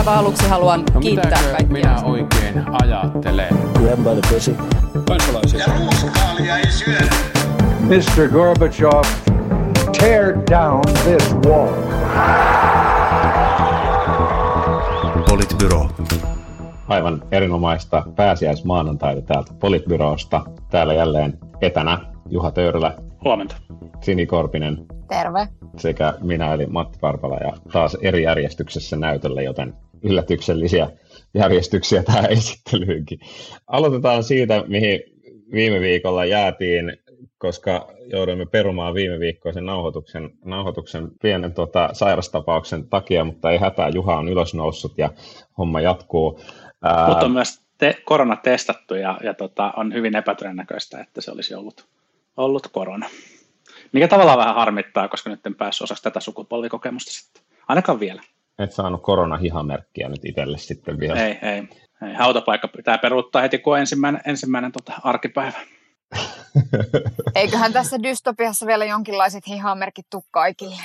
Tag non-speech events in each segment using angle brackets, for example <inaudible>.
aivan aluksi haluan No kiittää kaikkia. minä oikein ajattelen? Grab by the pussy. kansalaisia. Ja ruuskaalia ei syödä. Mr. Gorbachev, tear down this wall. Politbyro. Aivan erinomaista pääsiäismaanantaita täältä Politbyrosta. Täällä jälleen etänä Juha Töyrylä, Huomenta. Sini Korpinen Terve. sekä minä eli Matti Parpala ja taas eri järjestyksessä näytölle, joten yllätyksellisiä järjestyksiä tähän <laughs> esittelyynkin. Aloitetaan siitä, mihin viime viikolla jäätiin, koska jouduimme perumaan viime viikkoisen nauhoituksen, nauhoituksen pienen tota, sairastapauksen takia, mutta ei hätää, Juha on ylös noussut ja homma jatkuu. Ää, Mutta on myös te- korona testattu ja, ja tota, on hyvin epätodennäköistä, että se olisi ollut, ollut korona. Mikä tavallaan vähän harmittaa, koska nyt en päässyt osaksi tätä sukupolvikokemusta sitten. Ainakaan vielä. Et saanut koronahihamerkkiä nyt itselle sitten vielä. Ei, ei. ei. Hautapaikka pitää peruuttaa heti, kun on ensimmäinen, ensimmäinen tota, arkipäivä. <laughs> Eiköhän tässä dystopiassa vielä jonkinlaiset hihamerkit tuu kaikille.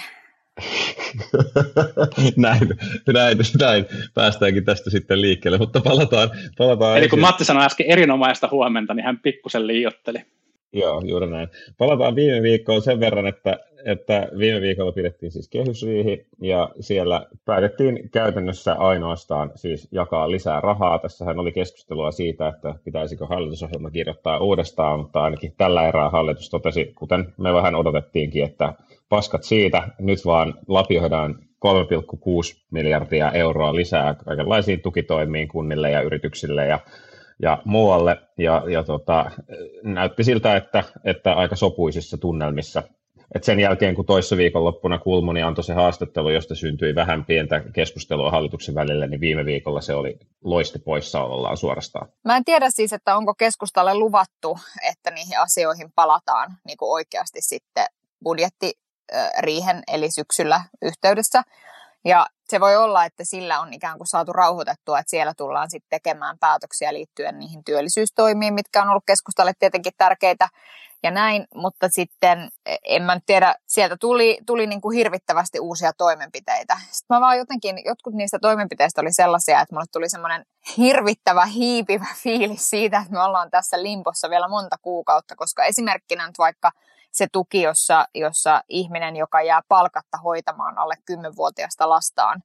<laughs> näin, näin, näin, päästäänkin tästä sitten liikkeelle, mutta palataan, palataan Eli kun ensin- Matti sanoi äsken erinomaista huomenta, niin hän pikkusen liiotteli. Joo, juuri näin. Palataan viime viikkoon sen verran, että, että viime viikolla pidettiin siis kehysriihi ja siellä päätettiin käytännössä ainoastaan siis jakaa lisää rahaa. Tässähän oli keskustelua siitä, että pitäisikö hallitusohjelma kirjoittaa uudestaan, mutta ainakin tällä erää hallitus totesi, kuten me vähän odotettiinkin, että paskat siitä, nyt vaan lapioidaan 3,6 miljardia euroa lisää kaikenlaisiin tukitoimiin kunnille ja yrityksille ja ja muualle, ja, ja tota, näytti siltä, että, että aika sopuisissa tunnelmissa. Et sen jälkeen, kun toissa viikonloppuna Kulmuni antoi se haastattelu, josta syntyi vähän pientä keskustelua hallituksen välillä, niin viime viikolla se oli loiste poissaolollaan suorastaan. Mä en tiedä siis, että onko keskustalle luvattu, että niihin asioihin palataan niin kuin oikeasti sitten budjettiriihen eli syksyllä yhteydessä. Ja se voi olla, että sillä on ikään kuin saatu rauhoitettua, että siellä tullaan sitten tekemään päätöksiä liittyen niihin työllisyystoimiin, mitkä on ollut keskustalle tietenkin tärkeitä ja näin, mutta sitten en mä tiedä, sieltä tuli, tuli niin kuin hirvittävästi uusia toimenpiteitä. Sitten mä vaan jotenkin, jotkut niistä toimenpiteistä oli sellaisia, että mulle tuli semmoinen hirvittävä hiipivä fiilis siitä, että me ollaan tässä limpossa vielä monta kuukautta, koska esimerkkinä nyt vaikka se tuki, jossa, jossa ihminen, joka jää palkatta hoitamaan alle 10-vuotiaasta lastaan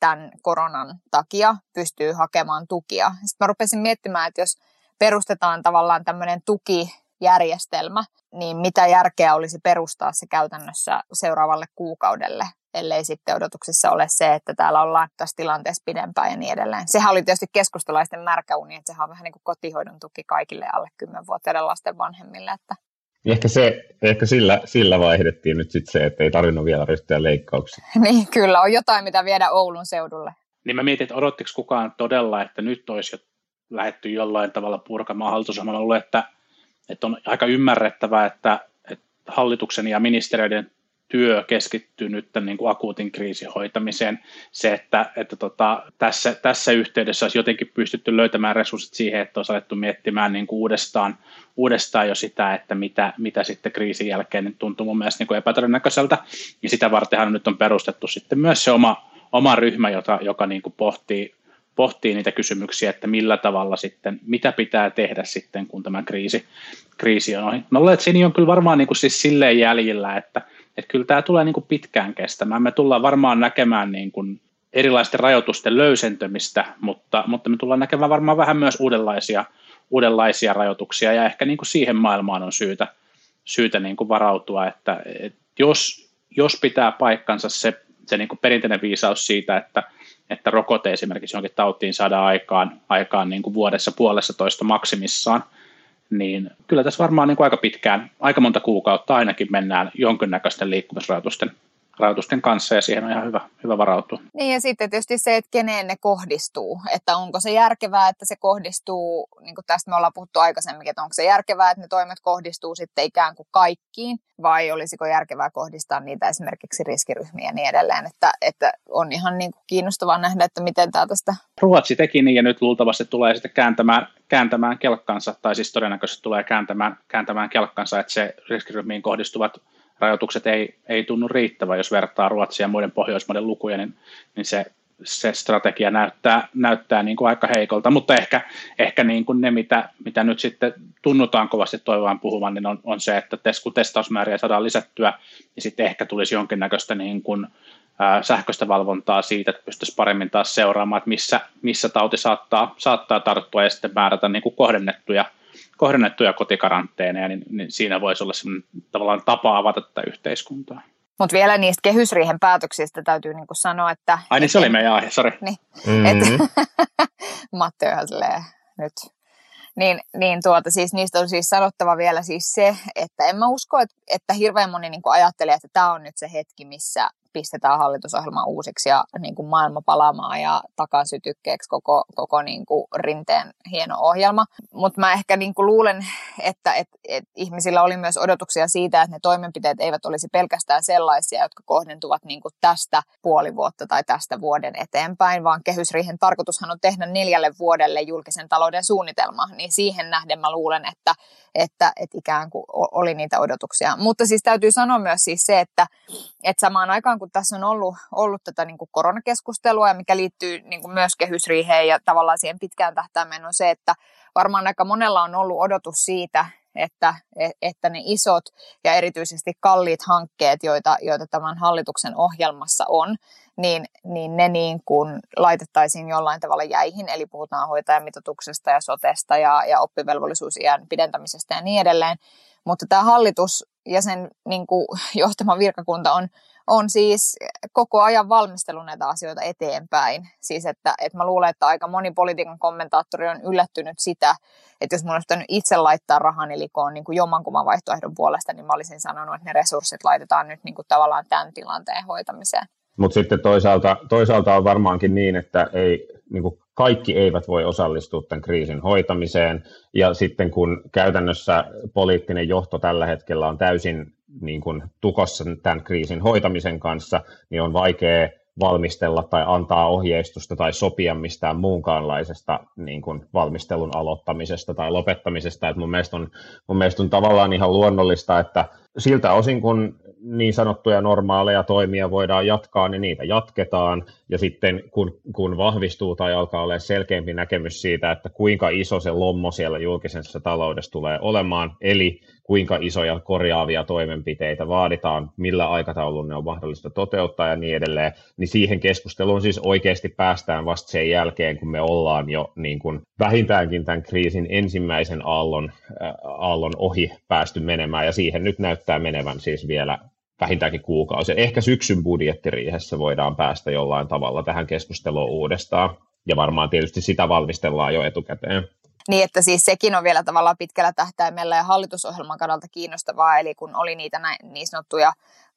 tämän koronan takia, pystyy hakemaan tukia. Sitten mä rupesin miettimään, että jos perustetaan tavallaan tämmöinen tukijärjestelmä, niin mitä järkeä olisi perustaa se käytännössä seuraavalle kuukaudelle, ellei sitten odotuksissa ole se, että täällä ollaan tässä tilanteessa pidempään ja niin edelleen. Sehän oli tietysti keskustalaisten märkäuni, että sehän on vähän niin kuin kotihoidon tuki kaikille alle 10-vuotiaiden lasten vanhemmille, että Ehkä, se, ehkä sillä, sillä vaihdettiin nyt sitten se, että ei tarvinnut vielä ryhtyä leikkauksiin. <laughs> niin kyllä on jotain, mitä viedä Oulun seudulle. Niin mä mietin, että odottiko kukaan todella, että nyt olisi jo lähetty jollain tavalla purkamaan hallitusohjelmaa. Mä luulen, että, että on aika ymmärrettävää, että, että hallituksen ja ministeriöiden työ keskittyy nyt tämän niin kuin akuutin kriisin hoitamiseen. Se, että, että tota, tässä, tässä yhteydessä olisi jotenkin pystytty löytämään resurssit siihen, että olisi alettu miettimään niin kuin uudestaan, uudestaan jo sitä, että mitä, mitä sitten kriisin jälkeen niin tuntuu mun mielestä niin kuin epätodennäköiseltä. Ja sitä vartenhan nyt on perustettu sitten myös se oma, oma ryhmä, jota, joka niin kuin pohtii, pohtii niitä kysymyksiä, että millä tavalla sitten, mitä pitää tehdä sitten, kun tämä kriisi, kriisi on ohi. Mä luulen, että siinä on kyllä varmaan niin kuin siis silleen jäljillä, että, että kyllä tämä tulee niin kuin pitkään kestämään. Me tullaan varmaan näkemään niin kuin erilaisten rajoitusten löysentämistä, mutta, mutta me tullaan näkemään varmaan vähän myös uudenlaisia, uudenlaisia rajoituksia, ja ehkä niin kuin siihen maailmaan on syytä, syytä niin kuin varautua, että, että jos, jos pitää paikkansa se, se niin kuin perinteinen viisaus siitä, että, että rokote esimerkiksi johonkin tautiin saadaan aikaan, aikaan niin kuin vuodessa puolessa toista maksimissaan, niin kyllä tässä varmaan niin kuin aika pitkään, aika monta kuukautta ainakin mennään jonkinnäköisten liikkumisrajoitusten rajoitusten kanssa ja siihen on ihan hyvä, hyvä varautua. Niin ja sitten tietysti se, että keneen ne kohdistuu, että onko se järkevää, että se kohdistuu, niin kuin tästä me ollaan puhuttu aikaisemmin, että onko se järkevää, että ne toimet kohdistuu sitten ikään kuin kaikkiin, vai olisiko järkevää kohdistaa niitä esimerkiksi riskiryhmiä ja niin edelleen, että, että on ihan niin kuin kiinnostavaa nähdä, että miten tämä tästä... Ruotsi teki niin ja nyt luultavasti tulee sitten kääntämään, kääntämään kelkkansa, tai siis todennäköisesti tulee kääntämään, kääntämään kelkkansa, että se riskiryhmiin kohdistuvat rajoitukset ei, ei tunnu riittävän, jos vertaa Ruotsia ja muiden Pohjoismaiden lukuja, niin, niin se se strategia näyttää, näyttää niin kuin aika heikolta, mutta ehkä, ehkä niin kuin ne, mitä, mitä nyt sitten tunnutaan kovasti toivaan puhuvan, niin on, on se, että kun testausmääriä saadaan lisättyä, niin sitten ehkä tulisi jonkinnäköistä niin kuin, sähköistä valvontaa siitä, että pystyisi paremmin taas seuraamaan, että missä, missä tauti saattaa, saattaa tarttua ja sitten määrätä niin kuin kohdennettuja, kohdennettuja kotikaranteeneja, niin, niin siinä voisi olla tavallaan tapa avata tätä yhteiskuntaa. Mutta vielä niistä kehysriihen päätöksistä täytyy niinku sanoa, että... Ai niin, se oli meidän aihe, sori. Niin, mm-hmm. et, <laughs> Matti on nyt. Niin, niin tuota, siis niistä on siis sanottava vielä siis se, että en mä usko, että, että hirveän moni niinku ajattelee, että tämä on nyt se hetki, missä pistetään hallitusohjelma uusiksi ja niin kuin maailma palaamaan ja takasytykkeeksi koko, koko niin kuin rinteen hieno ohjelma. Mutta mä ehkä niin kuin luulen, että et, et ihmisillä oli myös odotuksia siitä, että ne toimenpiteet eivät olisi pelkästään sellaisia, jotka kohdentuvat niin kuin tästä puoli vuotta tai tästä vuoden eteenpäin, vaan kehysriihen tarkoitushan on tehdä neljälle vuodelle julkisen talouden suunnitelma, niin siihen nähden mä luulen, että, että, että ikään kuin oli niitä odotuksia. Mutta siis täytyy sanoa myös siis se, että, että samaan aikaan kun tässä on ollut, ollut tätä niin kuin koronakeskustelua ja mikä liittyy niin kuin myös kehysriiheen ja tavallaan siihen pitkään tähtäimeen on se, että varmaan aika monella on ollut odotus siitä, että, että ne isot ja erityisesti kalliit hankkeet, joita, joita tämän hallituksen ohjelmassa on, niin, niin ne niin kuin laitettaisiin jollain tavalla jäihin, eli puhutaan hoitajamitoituksesta ja sotesta ja, ja oppivelvollisuusiän pidentämisestä ja niin edelleen. Mutta tämä hallitus ja sen niin kuin, johtama virkakunta on, on siis koko ajan valmistellut näitä asioita eteenpäin. Siis että, että mä luulen, että aika moni politiikan kommentaattori on yllättynyt sitä, että jos mun olisi itse laittaa rahan likoon niin kuin jommankumman vaihtoehdon puolesta, niin mä olisin sanonut, että ne resurssit laitetaan nyt niin kuin tavallaan tämän tilanteen hoitamiseen. Mutta sitten toisaalta, toisaalta on varmaankin niin, että ei, niin kuin kaikki eivät voi osallistua tämän kriisin hoitamiseen, ja sitten kun käytännössä poliittinen johto tällä hetkellä on täysin niin kuin tukossa tämän kriisin hoitamisen kanssa, niin on vaikea valmistella tai antaa ohjeistusta tai sopia mistään muunkaanlaisesta niin kuin valmistelun aloittamisesta tai lopettamisesta. Et mun, mielestä on, mun mielestä on tavallaan ihan luonnollista, että siltä osin kun niin sanottuja normaaleja toimia voidaan jatkaa, niin niitä jatketaan. Ja sitten kun, kun vahvistuu tai alkaa olla selkeämpi näkemys siitä, että kuinka iso se lommo siellä julkisessa taloudessa tulee olemaan, eli kuinka isoja korjaavia toimenpiteitä vaaditaan, millä aikataululla ne on mahdollista toteuttaa ja niin edelleen, niin siihen keskusteluun siis oikeasti päästään vasta sen jälkeen, kun me ollaan jo niin kuin vähintäänkin tämän kriisin ensimmäisen aallon, äh, aallon ohi päästy menemään, ja siihen nyt näyttää menevän siis vielä vähintäänkin kuukausi. Ehkä syksyn budjettiriihessä voidaan päästä jollain tavalla tähän keskusteluun uudestaan, ja varmaan tietysti sitä valmistellaan jo etukäteen. Niin, että siis sekin on vielä tavallaan pitkällä tähtäimellä ja hallitusohjelman kannalta kiinnostavaa, eli kun oli niitä näin, niin sanottuja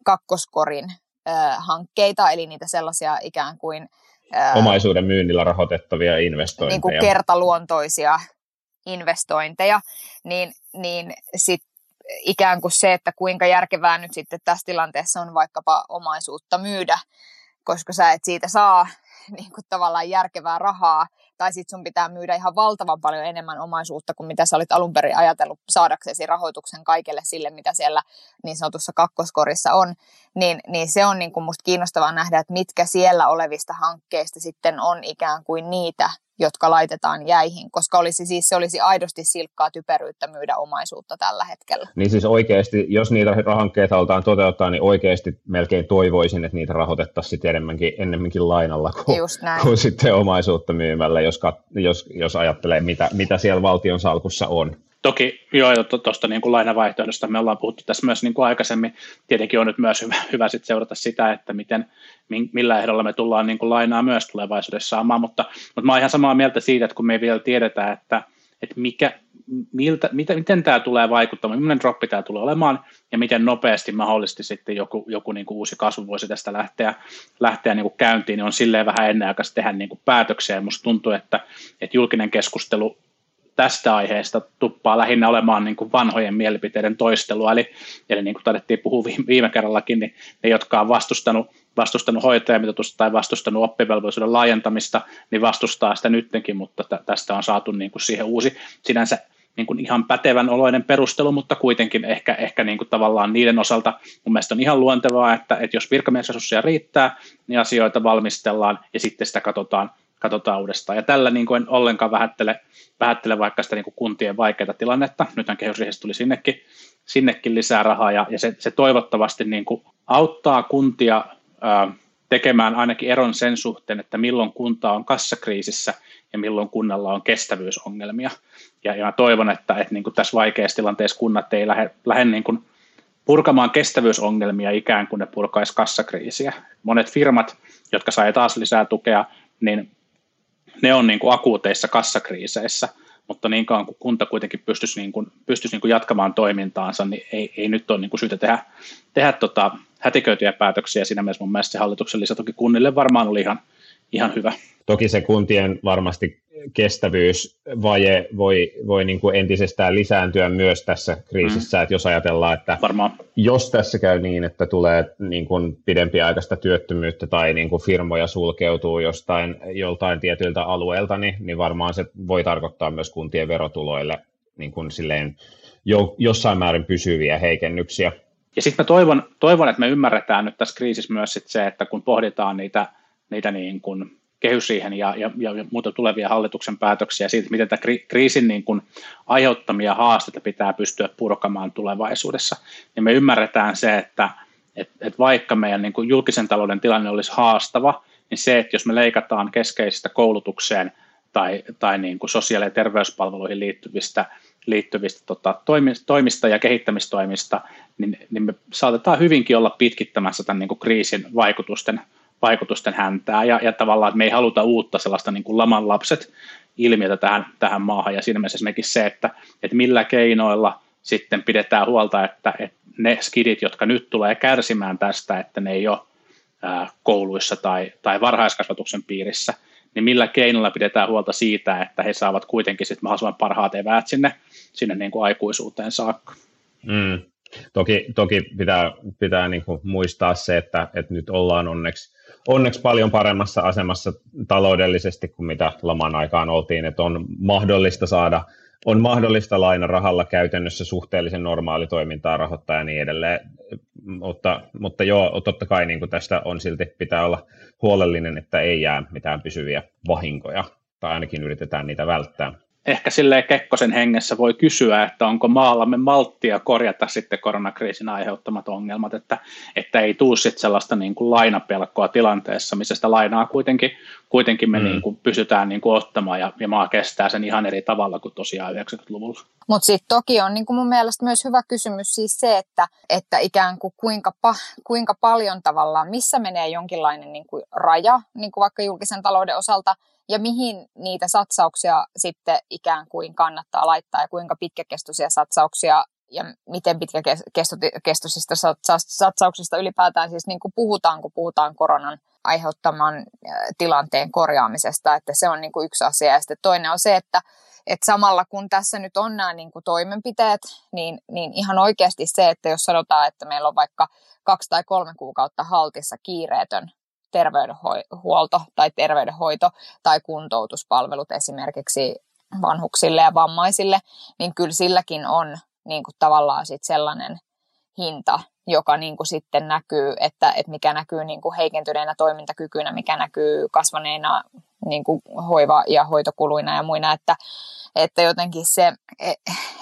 kakkoskorin äh, hankkeita, eli niitä sellaisia ikään kuin... Äh, Omaisuuden myynnillä rahoitettavia investointeja. Niin kuin kertaluontoisia investointeja, niin, niin sitten ikään kuin se, että kuinka järkevää nyt sitten tässä tilanteessa on vaikkapa omaisuutta myydä, koska sä et siitä saa <laughs> niin kuin tavallaan järkevää rahaa, tai sitten sun pitää myydä ihan valtavan paljon enemmän omaisuutta kuin mitä sä olit alun perin ajatellut saadaksesi rahoituksen kaikelle sille, mitä siellä niin sanotussa kakkoskorissa on, niin, niin se on niin kuin musta kiinnostavaa nähdä, että mitkä siellä olevista hankkeista sitten on ikään kuin niitä, jotka laitetaan jäihin, koska olisi siis, se olisi aidosti silkkaa typeryyttä myydä omaisuutta tällä hetkellä. Niin siis oikeasti, jos niitä hankkeita halutaan toteuttaa, niin oikeasti melkein toivoisin, että niitä rahoitettaisiin enemmänkin, ennemminkin lainalla kuin, <laughs> kuin sitten omaisuutta myymällä, jos, jos, jos ajattelee, mitä, mitä siellä valtion salkussa on. Toki joo, tuosta niin kuin lainavaihtoehdosta me ollaan puhuttu tässä myös niin kuin aikaisemmin. Tietenkin on nyt myös hyvä, hyvä sit seurata sitä, että miten, millä ehdolla me tullaan niin kuin lainaa myös tulevaisuudessa saamaan, mutta, mutta mä oon ihan samaa mieltä siitä, että kun me ei vielä tiedetä, että, että mikä, miltä, mitä, miten tämä tulee vaikuttamaan, millainen droppi tämä tulee olemaan ja miten nopeasti mahdollisesti sitten joku, joku niin kuin uusi kasvu voisi tästä lähteä, lähteä niin kuin käyntiin, niin on silleen vähän ennenaikaisesti tehdä niin kuin päätöksiä. Musta tuntuu, että, että julkinen keskustelu tästä aiheesta tuppaa lähinnä olemaan niin kuin vanhojen mielipiteiden toistelua, eli, eli niin kuin taidettiin puhua viime kerrallakin, niin ne, jotka on vastustanut, vastustanut hoitajamitoitusta tai vastustanut oppivelvollisuuden laajentamista, niin vastustaa sitä nyttenkin, mutta tästä on saatu niin kuin siihen uusi, sinänsä niin kuin ihan pätevän oloinen perustelu, mutta kuitenkin ehkä, ehkä niin kuin tavallaan niiden osalta mun mielestä on ihan luontevaa, että, että jos virkamiesresursseja riittää, niin asioita valmistellaan ja sitten sitä katsotaan, katsotaan uudestaan. Ja tällä niin kuin en ollenkaan vähättele, vähättele vaikka sitä niin kuin kuntien vaikeaa tilannetta. Nythän kehysriihessä tuli sinnekin, sinnekin lisää rahaa ja, ja se, se toivottavasti niin kuin auttaa kuntia tekemään ainakin eron sen suhteen, että milloin kunta on kassakriisissä ja milloin kunnalla on kestävyysongelmia. Ja, ja toivon, että, että niin kuin tässä vaikeassa tilanteessa kunnat ei lähde, lähde niin kuin purkamaan kestävyysongelmia ikään kuin ne purkaisi kassakriisiä. Monet firmat, jotka sai taas lisää tukea, niin ne on niin kuin akuuteissa kassakriiseissä, mutta niin kauan kuin kunta kuitenkin pystyisi, niin kuin, pystyisi niin kuin jatkamaan toimintaansa, niin ei, ei nyt ole niin kuin syytä tehdä, tehdä tota, hätiköityjä päätöksiä. Siinä mielessä mun mielestä se hallituksen lisätuki kunnille varmaan oli ihan, ihan hyvä. Toki se kuntien varmasti kestävyysvaje voi, voi niin kuin entisestään lisääntyä myös tässä kriisissä, mm. että jos ajatellaan, että Varmaan. jos tässä käy niin, että tulee niin kuin pidempiaikaista työttömyyttä tai niin kuin firmoja sulkeutuu jostain, joltain tietyiltä alueelta, niin, niin varmaan se voi tarkoittaa myös kuntien verotuloille niin kuin silleen jo, jossain määrin pysyviä heikennyksiä. Ja sitten mä toivon, toivon, että me ymmärretään nyt tässä kriisissä myös sit se, että kun pohditaan niitä, niitä niin kuin kehysriihen ja, ja, ja muuta tulevia hallituksen päätöksiä siitä, miten tämä kriisin niin kuin aiheuttamia haasteita pitää pystyä purkamaan tulevaisuudessa, niin me ymmärretään se, että et, et vaikka meidän niin kuin julkisen talouden tilanne olisi haastava, niin se, että jos me leikataan keskeisistä koulutukseen tai, tai niin kuin sosiaali- ja terveyspalveluihin liittyvistä, liittyvistä tota, toimista ja kehittämistoimista, niin, niin me saatetaan hyvinkin olla pitkittämässä tämän niin kuin kriisin vaikutusten vaikutusten häntää. Ja, ja tavallaan, että me ei haluta uutta sellaista niin kuin laman lapset ilmiötä tähän, tähän maahan. Ja siinä mielessä esimerkiksi se, että, että millä keinoilla sitten pidetään huolta, että, että ne skidit, jotka nyt tulee kärsimään tästä, että ne ei ole ää, kouluissa tai, tai varhaiskasvatuksen piirissä, niin millä keinoilla pidetään huolta siitä, että he saavat kuitenkin sitten mahdollisimman parhaat eväät sinne, sinne niin kuin aikuisuuteen saakka. Mm. Toki, toki pitää, pitää niin kuin muistaa se, että, että nyt ollaan onneksi onneksi paljon paremmassa asemassa taloudellisesti kuin mitä laman aikaan oltiin, että on mahdollista saada, on mahdollista lainarahalla käytännössä suhteellisen normaali toimintaa rahoittaa ja niin edelleen, mutta, mutta joo, totta kai niin kuin tästä on silti pitää olla huolellinen, että ei jää mitään pysyviä vahinkoja, tai ainakin yritetään niitä välttää ehkä sille Kekkosen hengessä voi kysyä, että onko maallamme malttia korjata sitten koronakriisin aiheuttamat ongelmat, että, että ei tuu sitten sellaista niin kuin lainapelkoa tilanteessa, missä sitä lainaa kuitenkin, kuitenkin me mm. niin kuin pysytään niin kuin ottamaan ja, ja maa kestää sen ihan eri tavalla kuin tosiaan 90-luvulla. Mutta sitten toki on niin kuin mun mielestä myös hyvä kysymys siis se, että, että ikään kuin kuinka, pa, kuinka paljon tavallaan, missä menee jonkinlainen niin kuin raja, niin kuin vaikka julkisen talouden osalta – ja mihin niitä satsauksia sitten ikään kuin kannattaa laittaa ja kuinka pitkäkestoisia satsauksia ja miten pitkäkestoisista satsauksista ylipäätään siis niin kuin puhutaan, kun puhutaan koronan aiheuttaman tilanteen korjaamisesta, että se on niin kuin yksi asia. Ja sitten toinen on se, että, että samalla kun tässä nyt on nämä niin kuin toimenpiteet, niin, niin ihan oikeasti se, että jos sanotaan, että meillä on vaikka kaksi tai kolme kuukautta haltissa kiireetön terveydenhuolto tai terveydenhoito tai kuntoutuspalvelut esimerkiksi vanhuksille ja vammaisille, niin kyllä silläkin on niin kuin tavallaan sit sellainen hinta, joka niin kuin sitten näkyy, että, että mikä näkyy niin kuin heikentyneenä toimintakykynä, mikä näkyy kasvaneina niin kuin hoiva- ja hoitokuluina ja muina, että, että jotenkin se, e,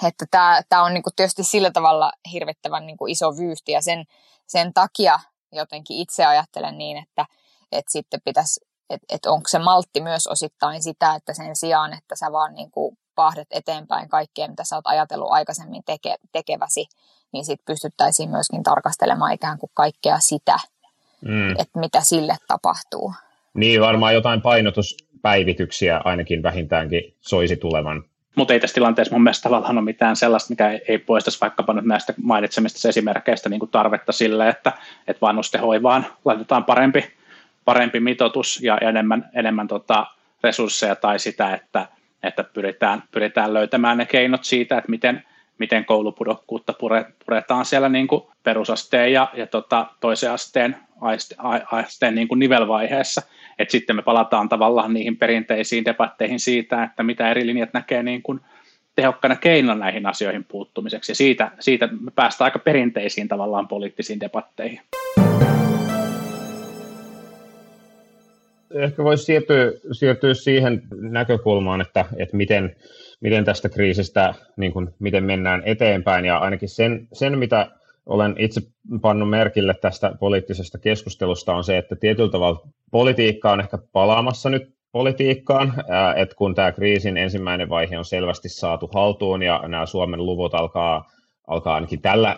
että tämä, tämä on niin kuin tietysti sillä tavalla hirvittävän niin kuin iso vyyhti ja sen, sen takia jotenkin itse ajattelen niin, että, että sitten pitäisi, että, että onko se maltti myös osittain sitä, että sen sijaan, että sä vaan niin kuin pahdet eteenpäin kaikkea, mitä sä oot ajatellut aikaisemmin teke, tekeväsi, niin sitten pystyttäisiin myöskin tarkastelemaan ikään kuin kaikkea sitä, mm. että mitä sille tapahtuu. Niin, varmaan jotain painotuspäivityksiä ainakin vähintäänkin soisi tulevan. Mutta ei tässä tilanteessa mun mielestä tavallaan ole mitään sellaista, mikä ei poistaisi vaikkapa nyt näistä mainitsemista esimerkkeistä niin kuin tarvetta sille, että, että vanhusten hoivaan laitetaan parempi parempi mitoitus ja enemmän, enemmän tota resursseja tai sitä, että, että pyritään, pyritään löytämään ne keinot siitä, että miten, miten koulupudokkuutta puretaan siellä niin kuin perusasteen ja, ja tota, toisen asteen, aiste, asteen niin kuin nivelvaiheessa. Et sitten me palataan tavallaan niihin perinteisiin debatteihin siitä, että mitä eri linjat näkee niin kuin tehokkaana keinona näihin asioihin puuttumiseksi. Ja siitä, siitä me päästään aika perinteisiin tavallaan poliittisiin debatteihin. Ehkä voisi siirtyä, siirtyä siihen näkökulmaan, että, että miten, miten tästä kriisistä, niin kuin, miten mennään eteenpäin. Ja ainakin sen, sen, mitä olen itse pannut merkille tästä poliittisesta keskustelusta, on se, että tietyllä tavalla politiikka on ehkä palaamassa nyt politiikkaan, että kun tämä kriisin ensimmäinen vaihe on selvästi saatu haltuun ja nämä Suomen luvut alkaa, alkaa ainakin tällä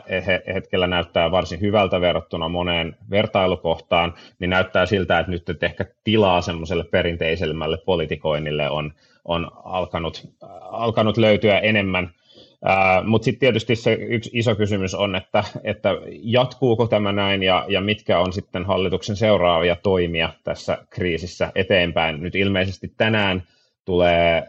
hetkellä näyttää varsin hyvältä verrattuna moneen vertailukohtaan, niin näyttää siltä, että nyt että ehkä tilaa semmoiselle perinteisemmälle politikoinnille on, on alkanut, alkanut löytyä enemmän – mutta sitten tietysti se yksi iso kysymys on, että, että jatkuuko tämä näin ja, ja mitkä on sitten hallituksen seuraavia toimia tässä kriisissä eteenpäin. Nyt ilmeisesti tänään tulee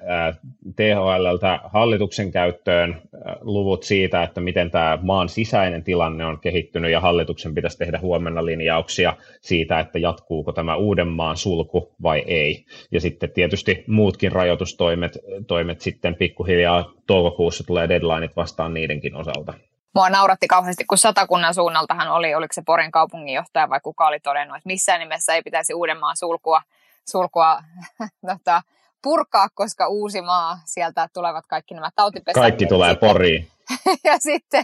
THLltä hallituksen käyttöön luvut siitä, että miten tämä maan sisäinen tilanne on kehittynyt ja hallituksen pitäisi tehdä huomenna linjauksia siitä, että jatkuuko tämä Uudenmaan sulku vai ei. Ja sitten tietysti muutkin rajoitustoimet toimet sitten pikkuhiljaa toukokuussa tulee deadlineit vastaan niidenkin osalta. Mua nauratti kauheasti, kun satakunnan suunnaltahan oli, oliko se Porin kaupunginjohtaja vai kuka oli todennut, että missään nimessä ei pitäisi Uudenmaan sulkua, sulkua <laughs> tota, purkaa, koska uusi maa, sieltä tulevat kaikki nämä tautipesät. Kaikki tulee sitten, poriin. <laughs> ja sitten,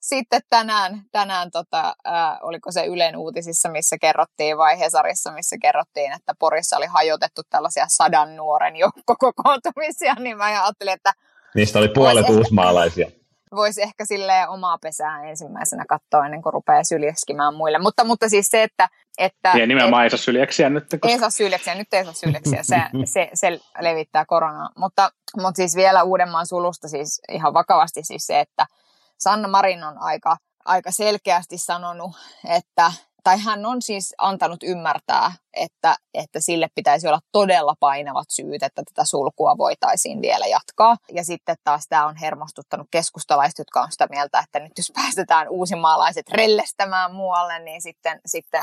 sitten tänään, tänään tota, äh, oliko se Ylen uutisissa, missä kerrottiin, vai Hesarissa, missä kerrottiin, että Porissa oli hajotettu tällaisia sadan nuoren joukkokokoontumisia, niin mä ajattelin, että... Niistä oli puolet uusmaalaisia voisi ehkä sille omaa pesää ensimmäisenä katsoa ennen kuin rupeaa syljeskimään muille. Mutta, mutta siis se, että... että ja nimenomaan et, ei saa syljeksiä nyt. Koska... Ei saa syljeksiä, nyt ei saa syljeksiä, se, se, se levittää koronaa. Mutta, mutta siis vielä Uudenmaan sulusta siis ihan vakavasti siis se, että Sanna Marin on aika, aika selkeästi sanonut, että tai hän on siis antanut ymmärtää, että, että sille pitäisi olla todella painavat syyt, että tätä sulkua voitaisiin vielä jatkaa. Ja sitten taas tämä on hermostuttanut keskustalaiset, jotka on sitä mieltä, että nyt jos päästetään uusimaalaiset rellestämään muualle, niin sitten, sitten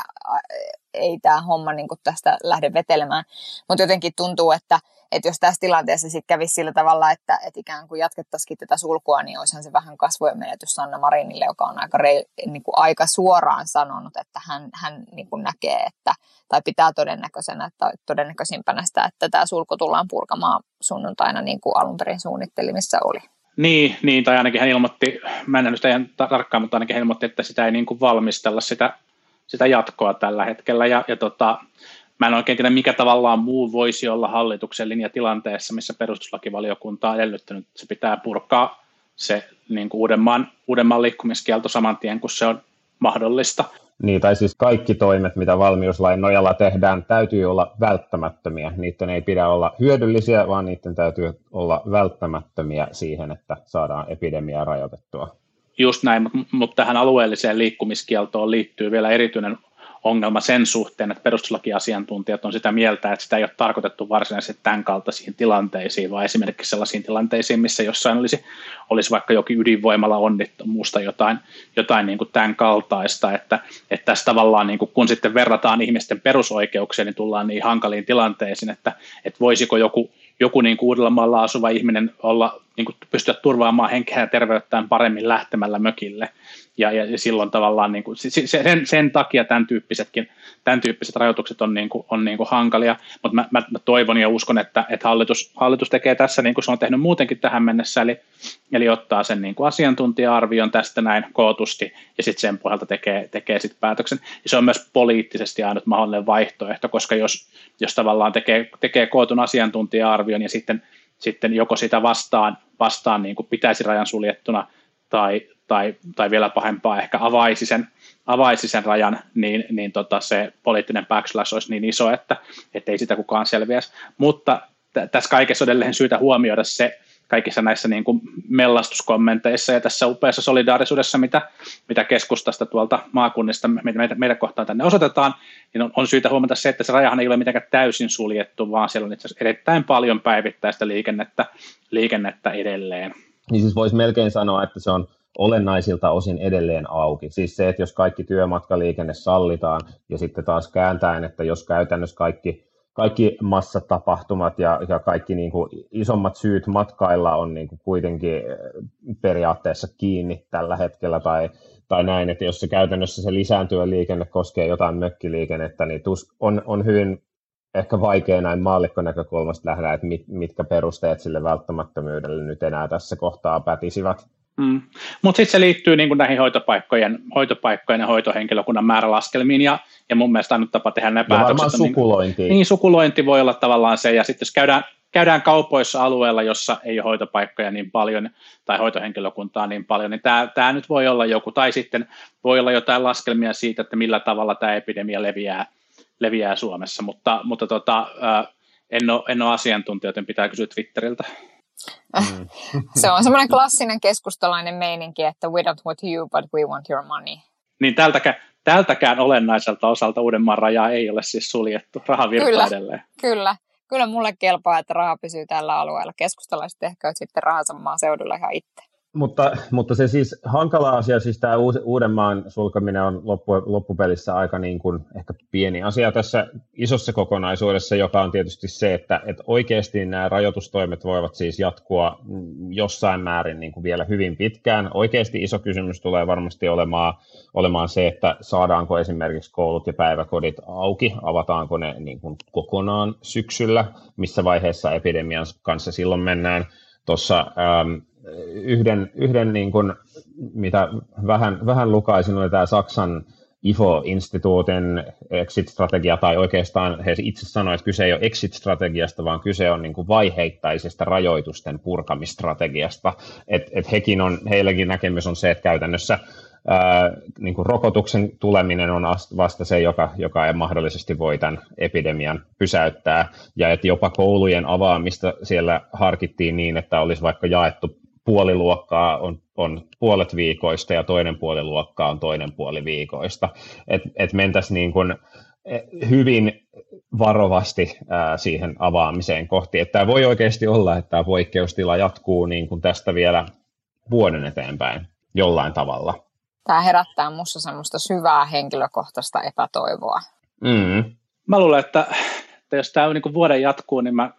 ei tämä homma niin tästä lähde vetelemään. Mutta jotenkin tuntuu, että, että jos tässä tilanteessa sitten kävisi sillä tavalla, että, että ikään kuin jatkettaisiin tätä sulkua, niin olisihan se vähän kasvojen menetys Sanna Marinille, joka on aika, rei, niin kuin aika suoraan sanonut, että hän, hän niin kuin näkee, että, tai pitää todennäköisenä, että todennäköisimpänä sitä, että tämä sulku tullaan purkamaan sunnuntaina niin kuin alun perin suunnittelimissa oli. Niin, niin, tai ainakin hän ilmoitti, mä en nyt ihan tarkkaan, mutta ainakin hän ilmoitti, että sitä ei niin kuin valmistella sitä, sitä jatkoa tällä hetkellä. Ja, ja tota, Mä en oikein tiedä, mikä tavallaan muu voisi olla hallituksen linja tilanteessa, missä perustuslakivaliokunta on edellyttänyt, että se pitää purkaa se niin kuin Uudenmaan, Uudenmaan liikkumiskielto saman tien, kun se on mahdollista. Niin, tai siis kaikki toimet, mitä valmiuslain nojalla tehdään, täytyy olla välttämättömiä. Niiden ei pidä olla hyödyllisiä, vaan niiden täytyy olla välttämättömiä siihen, että saadaan epidemiaa rajoitettua. Just näin, mutta tähän alueelliseen liikkumiskieltoon liittyy vielä erityinen ongelma sen suhteen, että perustuslakiasiantuntijat on sitä mieltä, että sitä ei ole tarkoitettu varsinaisesti tämän kaltaisiin tilanteisiin, vaan esimerkiksi sellaisiin tilanteisiin, missä jossain olisi, olisi vaikka jokin ydinvoimalla onnittomuusta jotain, jotain niin kuin tämän kaltaista, että, että tässä tavallaan niin kuin, kun sitten verrataan ihmisten perusoikeuksia, niin tullaan niin hankaliin tilanteisiin, että, että voisiko joku, joku niin kuin Uudellamaalla asuva ihminen olla, niin kuin pystyä turvaamaan henkeä ja terveyttään paremmin lähtemällä mökille – ja, ja silloin tavallaan niin kuin, sen, sen takia tämän tyyppisetkin tämän tyyppiset rajoitukset on, niin kuin, on niin kuin hankalia, mutta mä, mä, mä, toivon ja uskon, että, että hallitus, hallitus tekee tässä niin kuin se on tehnyt muutenkin tähän mennessä, eli, eli ottaa sen niin kuin asiantuntija-arvion tästä näin kootusti ja sitten sen pohjalta tekee, tekee sit päätöksen. Ja se on myös poliittisesti ainut mahdollinen vaihtoehto, koska jos, jos tavallaan tekee, tekee kootun asiantuntija-arvion ja sitten, sitten joko sitä vastaan, vastaan niin kuin pitäisi rajan suljettuna tai, tai, tai vielä pahempaa ehkä avaisi sen, avaisi sen rajan, niin, niin tota se poliittinen backslash olisi niin iso, että ei sitä kukaan selviäisi. Mutta t- tässä kaikessa edelleen syytä huomioida se, kaikissa näissä niin kuin mellastuskommenteissa ja tässä upeassa solidaarisuudessa, mitä, mitä keskustasta tuolta maakunnista meidän, meidän kohtaan tänne osoitetaan, niin on, on syytä huomata se, että se rajahan ei ole mitenkään täysin suljettu, vaan siellä on itse asiassa erittäin paljon päivittäistä liikennettä, liikennettä edelleen. Niin siis voisi melkein sanoa, että se on olennaisilta osin edelleen auki. Siis se, että jos kaikki työmatkaliikenne sallitaan ja sitten taas kääntäen, että jos käytännössä kaikki kaikki massatapahtumat ja, ja kaikki niin kuin isommat syyt matkailla on niin kuin kuitenkin eh, periaatteessa kiinni tällä hetkellä tai, tai näin, että jos se käytännössä se lisääntyvä liikenne koskee jotain mökkiliikennettä, niin tus, on, on hyvin ehkä vaikea näin maallikon näkökulmasta nähdä, että mit, mitkä perusteet sille välttämättömyydelle nyt enää tässä kohtaa pätisivät. Mm. Mutta sitten se liittyy niin näihin hoitopaikkojen, hoitopaikkojen ja hoitohenkilökunnan määrälaskelmiin, ja, ja mun mielestä ainut tapa tehdä ne päätökset. sukulointi. Niin, niin, sukulointi voi olla tavallaan se, ja sitten jos käydään, käydään kaupoissa alueella, jossa ei ole hoitopaikkoja niin paljon, tai hoitohenkilökuntaa niin paljon, niin tämä, tämä nyt voi olla joku, tai sitten voi olla jotain laskelmia siitä, että millä tavalla tämä epidemia leviää, leviää Suomessa, mutta, mutta tota, en, ole, en ole asiantuntija, joten pitää kysyä Twitteriltä. Mm. <laughs> se on semmoinen klassinen keskustalainen meininki, että we don't want you, but we want your money. Niin tältäkään, tältäkään olennaiselta osalta Uudenmaan rajaa ei ole siis suljettu. Raha kyllä, edelleen. Kyllä, kyllä mulle kelpaa, että raha pysyy tällä alueella. Keskustalaiset ehkä sitten rahansa maaseudulla ihan itse. Mutta, mutta se siis hankala asia, siis tämä Uudenmaan sulkeminen on loppu, loppupelissä aika niin kuin ehkä pieni asia tässä isossa kokonaisuudessa, joka on tietysti se, että, että oikeasti nämä rajoitustoimet voivat siis jatkua jossain määrin niin kuin vielä hyvin pitkään. Oikeasti iso kysymys tulee varmasti olemaan, olemaan se, että saadaanko esimerkiksi koulut ja päiväkodit auki, avataanko ne niin kuin kokonaan syksyllä, missä vaiheessa epidemian kanssa silloin mennään. Tuossa yhden, yhden niin kuin, mitä vähän, vähän lukaisin, oli tämä Saksan IFO-instituutin exit-strategia, tai oikeastaan he itse sanoivat, että kyse ei ole exit-strategiasta, vaan kyse on niin kuin vaiheittaisesta rajoitusten purkamistrategiasta. Et, et hekin on, heilläkin näkemys on se, että käytännössä ää, niin kuin rokotuksen tuleminen on vasta se, joka, joka ei mahdollisesti voi tämän epidemian pysäyttää, ja että jopa koulujen avaamista siellä harkittiin niin, että olisi vaikka jaettu puoliluokkaa on, on puolet viikoista ja toinen puoliluokkaa on toinen puoli viikoista. Että et mentäisiin niin kuin eh, hyvin varovasti ää, siihen avaamiseen kohti. Että tämä voi oikeasti olla, että tämä poikkeustila jatkuu niin kuin tästä vielä vuoden eteenpäin jollain tavalla. Tämä herättää minussa semmoista syvää henkilökohtaista epätoivoa. Mm. Mä luulen, että että jos tämä niin vuoden jatkuu, niin mä,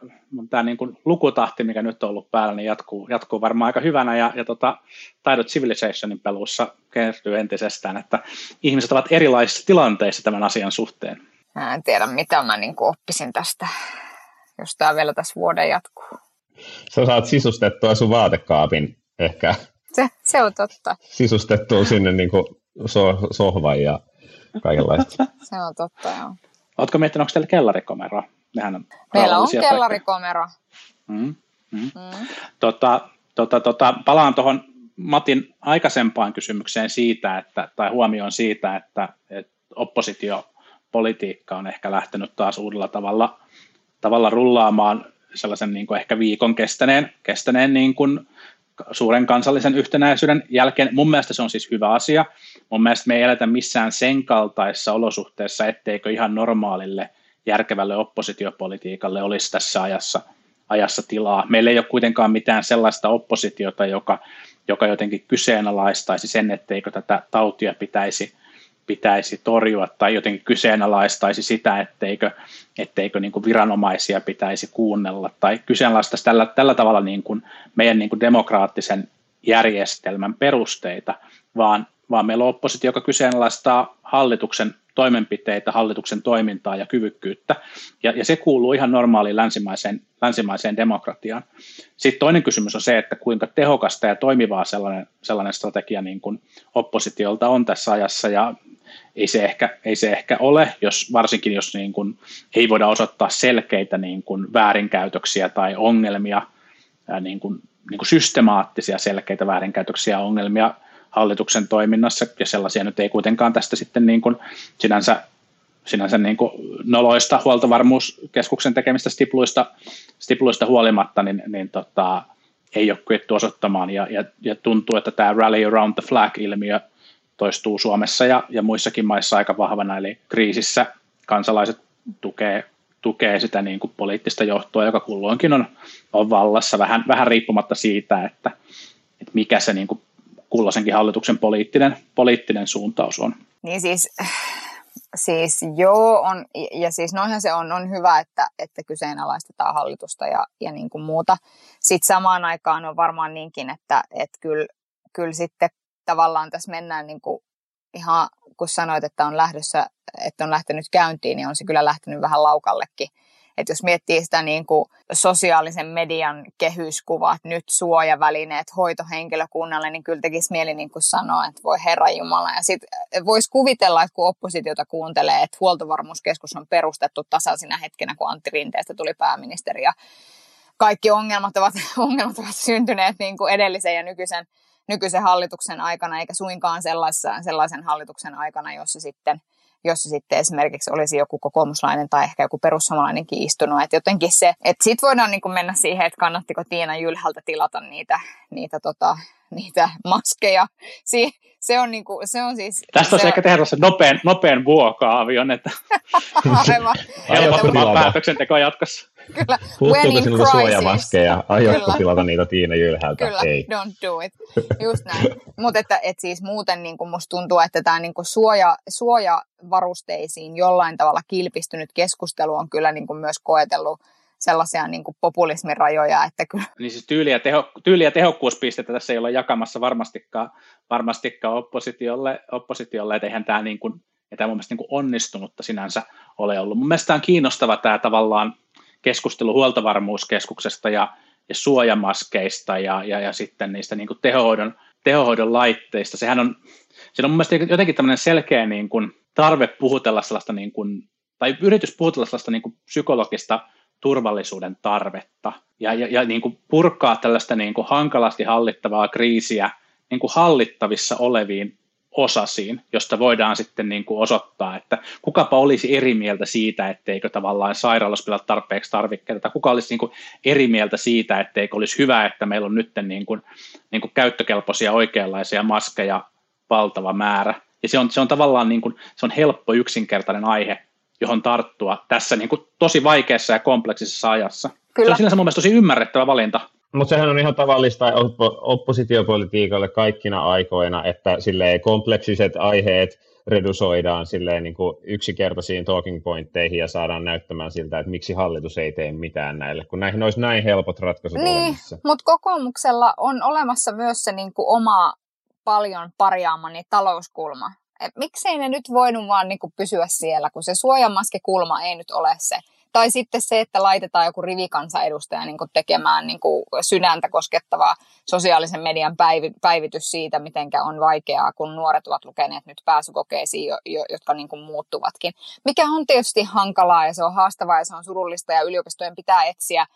tämä niin lukutahti, mikä nyt on ollut päällä, niin jatkuu, jatkuu varmaan aika hyvänä, ja, ja tota, taidot Civilizationin pelussa kertyy entisestään, että ihmiset ovat erilaisissa tilanteissa tämän asian suhteen. Mä en tiedä, mitä mä niin oppisin tästä, jos tämä vielä tässä vuoden jatkuu. Sä saat sisustettua sun vaatekaapin ehkä. Se, se on totta. Sisustettua sinne niin kuin so, sohvan ja kaikenlaista. se on totta, joo. Oletko miettinyt, onko teillä kellarikomero? Mehän on Meillä on kellarikomero. Mm, mm. Mm. Tota, tota, tota, palaan tuohon Matin aikaisempaan kysymykseen siitä, että, tai huomioon siitä, että, että oppositiopolitiikka on ehkä lähtenyt taas uudella tavalla, tavalla rullaamaan sellaisen niin kuin ehkä viikon kestäneen, kestäneen niin kuin suuren kansallisen yhtenäisyyden jälkeen. Mun mielestä se on siis hyvä asia. Mun mielestä me ei eletä missään sen kaltaisessa olosuhteessa, etteikö ihan normaalille järkevälle oppositiopolitiikalle olisi tässä ajassa, ajassa tilaa. Meillä ei ole kuitenkaan mitään sellaista oppositiota, joka, joka jotenkin kyseenalaistaisi sen, etteikö tätä tautia pitäisi pitäisi torjua tai jotenkin kyseenalaistaisi sitä, etteikö, etteikö niin kuin viranomaisia pitäisi kuunnella tai kyseenalaistaisi tällä, tällä tavalla niin kuin meidän niin kuin demokraattisen järjestelmän perusteita, vaan, vaan meillä on oppositio, joka kyseenalaistaa hallituksen toimenpiteitä, hallituksen toimintaa ja kyvykkyyttä, ja, ja se kuuluu ihan normaaliin länsimaiseen, länsimaiseen demokratiaan. Sitten toinen kysymys on se, että kuinka tehokasta ja toimivaa sellainen, sellainen strategia niin kuin oppositiolta on tässä ajassa, ja ei se ehkä, ei se ehkä ole, jos, varsinkin jos niin kuin, ei voida osoittaa selkeitä niin kuin, väärinkäytöksiä tai ongelmia, niin kuin, niin kuin systemaattisia selkeitä väärinkäytöksiä ja ongelmia hallituksen toiminnassa, ja sellaisia nyt ei kuitenkaan tästä sitten niin kuin sinänsä, sinänsä niin kuin noloista huoltovarmuuskeskuksen tekemistä stipluista, stipluista huolimatta, niin, niin tota, ei ole kyetty osoittamaan, ja, ja, ja tuntuu, että tämä rally around the flag-ilmiö toistuu Suomessa ja, ja muissakin maissa aika vahvana, eli kriisissä kansalaiset tukee, tukee sitä niin kuin poliittista johtoa, joka kulloinkin on, on vallassa, vähän, vähän riippumatta siitä, että, että mikä se niin kuin kulloisenkin hallituksen poliittinen, poliittinen suuntaus on. Niin siis Siis joo, on, ja siis noihän se on, on hyvä, että, että kyseenalaistetaan hallitusta ja, ja niin kuin muuta. Sitten samaan aikaan on varmaan niinkin, että, että kyllä, kyllä sitten tavallaan tässä mennään niin kuin ihan, kun sanoit, että on lähdössä, että on lähtenyt käyntiin, niin on se kyllä lähtenyt vähän laukallekin. Että jos miettii sitä niin kuin sosiaalisen median kehyskuvat, nyt suojavälineet hoitohenkilökunnalle, niin kyllä tekisi mieli niin kuin sanoa, että voi Herra Jumala. Ja sitten voisi kuvitella, että kun oppositiota kuuntelee, että huoltovarmuuskeskus on perustettu tasaisina hetkenä, kun Antti Rinteestä tuli pääministeri ja kaikki ongelmat ovat, <laughs> ongelmat ovat syntyneet niin kuin edellisen ja nykyisen, nykyisen hallituksen aikana, eikä suinkaan sellaisen, sellaisen hallituksen aikana, jossa sitten – jossa sitten esimerkiksi olisi joku kokoomuslainen tai ehkä joku perussuomalainenkin istunut. Että jotenkin se, että sitten voidaan niin kuin mennä siihen, että kannattiko Tiina Jylhältä tilata niitä, niitä, tota, niitä maskeja. Si- se on, niin kuin, se on siis... Tästä se on ehkä tehdä nopean, nopean vuokaavion, että <laughs> Aivan. helpottamaan päätöksentekoa jatkossa. Kyllä. Puuttuuko When in sinulta crisis. suojamaskeja? Aiotko Kyllä. tilata niitä Tiina Jylhältä? Kyllä, Ei. don't do it. Just näin. Mutta että et siis muuten niin musta tuntuu, että tämä niin suoja, suojavarusteisiin jollain tavalla kilpistynyt keskustelu on kyllä niin myös koetellut sellaisia niin populismin rajoja, että kyllä Niin siis tyyli ja, teho, tyyli ja tehokkuuspistettä tässä ei ole jakamassa varmastikaan, varmastikaan oppositiolle, oppositiolle, että eihän tämä niin kuin, ja tämä mun mielestä niin kuin onnistunutta sinänsä ole ollut. Mun mielestä on kiinnostava tämä tavallaan keskustelu huoltovarmuuskeskuksesta ja, ja suojamaskeista ja, ja, ja sitten niistä niin kuin tehohoidon, tehohoidon laitteista. Sehän on, siinä on mun mielestä jotenkin tämmöinen selkeä niin kuin tarve puhutella sellaista, niin kuin, tai yritys puhutella sellaista niin kuin psykologista turvallisuuden tarvetta ja, ja, ja niin kuin purkaa tällaista niin kuin hankalasti hallittavaa kriisiä niin kuin hallittavissa oleviin osasiin, josta voidaan sitten niin kuin osoittaa, että kukapa olisi eri mieltä siitä, etteikö tavallaan sairaalassa pidä tarpeeksi tarvikkeita, tai kuka olisi niin kuin eri mieltä siitä, etteikö olisi hyvä, että meillä on nyt niin kuin, niin kuin käyttökelpoisia oikeanlaisia maskeja valtava määrä. Ja se on, se on tavallaan niin kuin, se on helppo yksinkertainen aihe, johon tarttua tässä niin kuin tosi vaikeassa ja kompleksisessa ajassa. Kyllä. Se on sinänsä mun mielestä tosi ymmärrettävä valinta. Mutta sehän on ihan tavallista oppo- oppositiopolitiikalle kaikkina aikoina, että silleen kompleksiset aiheet redusoidaan silleen niin kuin yksinkertaisiin talking pointteihin ja saadaan näyttämään siltä, että miksi hallitus ei tee mitään näille, kun näihin olisi näin helpot ratkaisut Niin, olemassa. mutta kokoomuksella on olemassa myös se niin kuin oma paljon parjaamani talouskulma. Et miksei ne nyt voinut vaan niin kuin pysyä siellä, kun se suojamaskekulma ei nyt ole se. Tai sitten se, että laitetaan joku rivikansanedustaja niin tekemään niin sydäntä koskettavaa sosiaalisen median päivi- päivitys siitä, miten on vaikeaa, kun nuoret ovat lukeneet nyt pääsykokeisiin, jo, jo, jotka niin muuttuvatkin. Mikä on tietysti hankalaa ja se on haastavaa ja se on surullista ja yliopistojen pitää etsiä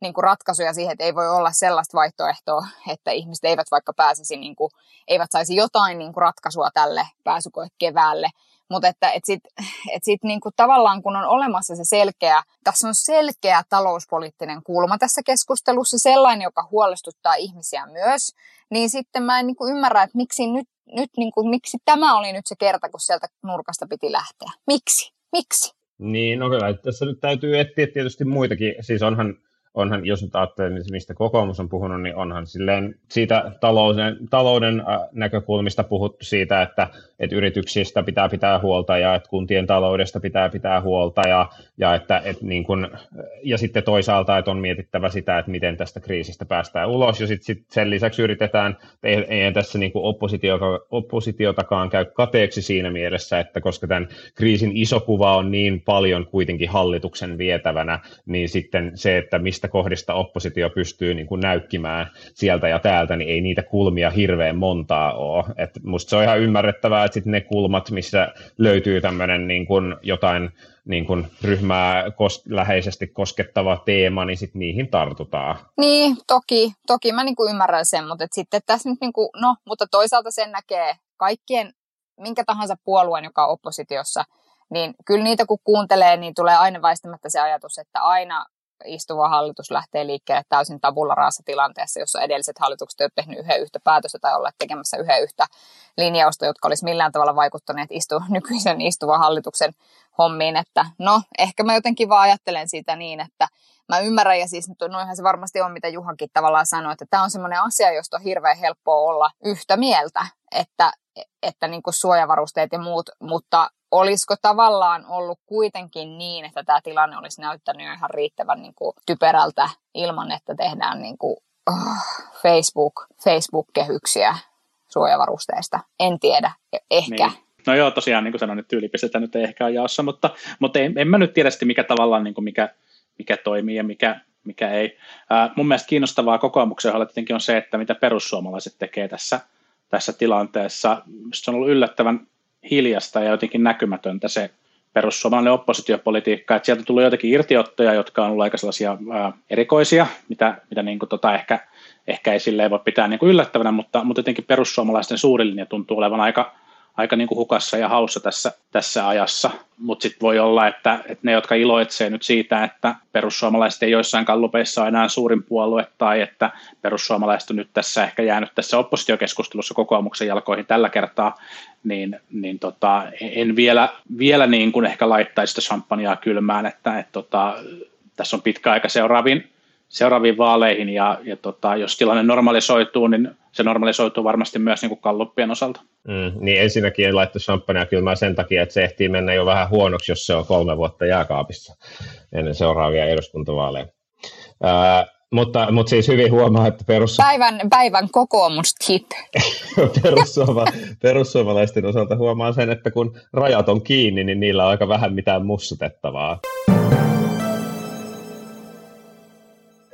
niin kuin ratkaisuja siihen, että ei voi olla sellaista vaihtoehtoa, että ihmiset eivät vaikka pääsisi, niin kuin, eivät saisi jotain niin kuin ratkaisua tälle pääsykoe keväälle. Mutta että et sit, et sit niinku tavallaan kun on olemassa se selkeä, tässä on selkeä talouspoliittinen kulma tässä keskustelussa, sellainen, joka huolestuttaa ihmisiä myös, niin sitten mä en niinku ymmärrä, että miksi, nyt, nyt niinku, miksi tämä oli nyt se kerta, kun sieltä nurkasta piti lähteä. Miksi? Miksi? Niin, no kyllä, tässä nyt täytyy etsiä tietysti muitakin, siis onhan onhan, jos nyt ajattelee, mistä kokoomus on puhunut, niin onhan silleen siitä talouden, talouden näkökulmista puhuttu siitä, että, että yrityksistä pitää pitää huolta ja että kuntien taloudesta pitää pitää huolta ja, ja, että, että niin kun, ja sitten toisaalta, että on mietittävä sitä, että miten tästä kriisistä päästään ulos. Ja sitten sit sen lisäksi yritetään, ei, ei tässä niin oppositio, oppositiotakaan käy kateeksi siinä mielessä, että koska tämän kriisin iso kuva on niin paljon kuitenkin hallituksen vietävänä, niin sitten se, että mistä kohdista oppositio pystyy niin kuin näykkimään sieltä ja täältä, niin ei niitä kulmia hirveän montaa ole. Et musta se on ihan ymmärrettävää, että sitten ne kulmat, missä löytyy tämmöinen niin jotain niin kuin ryhmää kos- läheisesti koskettava teema, niin sitten niihin tartutaan. Niin, toki, toki mä niin kuin ymmärrän sen, mutta sitten tässä nyt, niin kuin, no, mutta toisaalta sen näkee kaikkien, minkä tahansa puolueen, joka on oppositiossa, niin kyllä niitä kun kuuntelee, niin tulee aina väistämättä se ajatus, että aina istuva hallitus lähtee liikkeelle täysin tabulla raassa tilanteessa, jossa edelliset hallitukset eivät tehnyt yhden yhtä päätöstä tai olleet tekemässä yhden yhtä linjausta, jotka olisi millään tavalla vaikuttaneet istu, <laughs> nykyisen istuvan hallituksen hommiin, että no, ehkä mä jotenkin vaan ajattelen siitä niin, että mä ymmärrän, ja siis noinhan se varmasti on, mitä Juhakin tavallaan sanoi, että tämä on semmoinen asia, josta on hirveän helppoa olla yhtä mieltä, että, että niin kuin suojavarusteet ja muut, mutta olisiko tavallaan ollut kuitenkin niin, että tämä tilanne olisi näyttänyt ihan riittävän niin kuin typerältä ilman, että tehdään niin kuin, oh, Facebook, Facebook-kehyksiä suojavarusteista. En tiedä, ehkä. Niin. No joo, tosiaan niin kuin sanoin, että tyylipistettä nyt ei ehkä ole jaossa, mutta, mutta en, en mä nyt tiedä sitten, mikä tavallaan niin kuin mikä, mikä toimii ja mikä, mikä ei. Ää, mun mielestä kiinnostavaa kokoomuksen ohella tietenkin on se, että mitä perussuomalaiset tekee tässä, tässä tilanteessa. Se on ollut yllättävän hiljasta ja jotenkin näkymätöntä se perussuomalainen oppositiopolitiikka, että sieltä tuli jotenkin irtiottoja, jotka on ollut aika sellaisia ää, erikoisia, mitä, mitä niin kuin tota ehkä, ehkä ei silleen voi pitää niin kuin yllättävänä, mutta, mutta jotenkin perussuomalaisten suuri linja tuntuu olevan aika, aika niin kuin hukassa ja haussa tässä, tässä ajassa. Mutta sitten voi olla, että, että ne, jotka iloitsee nyt siitä, että perussuomalaiset ei joissain kallupeissa ole enää suurin puolue, tai että perussuomalaiset on nyt tässä ehkä jäänyt tässä oppositiokeskustelussa kokoomuksen jalkoihin tällä kertaa, niin, niin tota, en vielä, vielä niin kuin ehkä laittaisi sitä champagnea kylmään, että et tota, tässä on pitkä aika seuraaviin seuraaviin vaaleihin ja, ja tota, jos tilanne normalisoituu, niin se normalisoituu varmasti myös niin kuin kalluppien osalta. Mm, niin ensinnäkin ei laittu champagnea kylmään sen takia, että se ehtii mennä jo vähän huonoksi, jos se on kolme vuotta jääkaapissa ennen seuraavia eduskuntavaaleja. Ää, mutta, mutta siis hyvin huomaa, että perus... Päivän, päivän tip. <laughs> Perussuoma, perussuomalaisten osalta huomaa sen, että kun rajat on kiinni, niin niillä on aika vähän mitään mussutettavaa.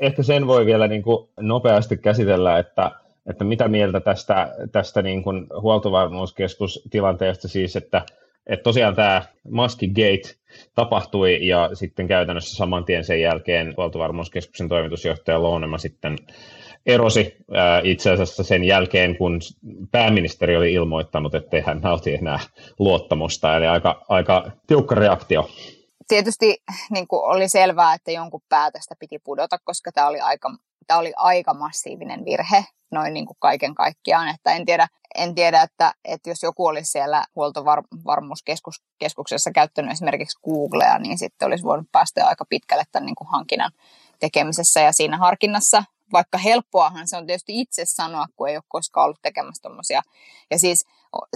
Ehkä sen voi vielä niin kuin nopeasti käsitellä, että, että mitä mieltä tästä, tästä niin kuin huoltovarmuuskeskustilanteesta siis, että, että tosiaan tämä Maskigate tapahtui ja sitten käytännössä saman tien sen jälkeen huoltovarmuuskeskuksen toimitusjohtaja Loonema sitten erosi itse asiassa sen jälkeen, kun pääministeri oli ilmoittanut, että hän nauti enää luottamusta, eli aika, aika tiukka reaktio tietysti niin kuin oli selvää, että jonkun päätöstä piti pudota, koska tämä oli aika, tämä oli aika massiivinen virhe noin niin kuin kaiken kaikkiaan. Että en tiedä, en tiedä että, että jos joku olisi siellä huoltovarmuuskeskuksessa käyttänyt esimerkiksi Googlea, niin sitten olisi voinut päästä aika pitkälle tämän niin kuin hankinnan tekemisessä ja siinä harkinnassa. Vaikka helppoahan se on tietysti itse sanoa, kun ei ole koskaan ollut tekemässä tuommoisia. Ja siis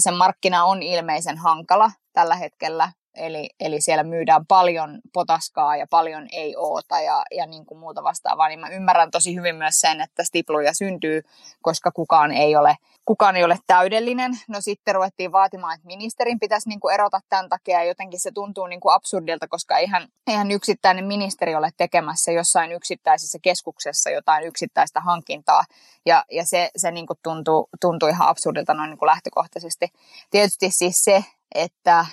se markkina on ilmeisen hankala tällä hetkellä Eli, eli siellä myydään paljon potaskaa ja paljon ei oota ja, ja niin kuin muuta vastaavaa, niin mä ymmärrän tosi hyvin myös sen, että stipluja syntyy, koska kukaan ei ole, kukaan ei ole täydellinen. No sitten ruvettiin vaatimaan, että ministerin pitäisi niin kuin erota tämän takia ja jotenkin se tuntuu niin kuin absurdilta, koska eihän, eihän yksittäinen ministeri ole tekemässä jossain yksittäisessä keskuksessa jotain yksittäistä hankintaa ja, ja se, se niin kuin tuntuu, tuntuu ihan absurdilta noin niin kuin lähtökohtaisesti. Tietysti siis se, että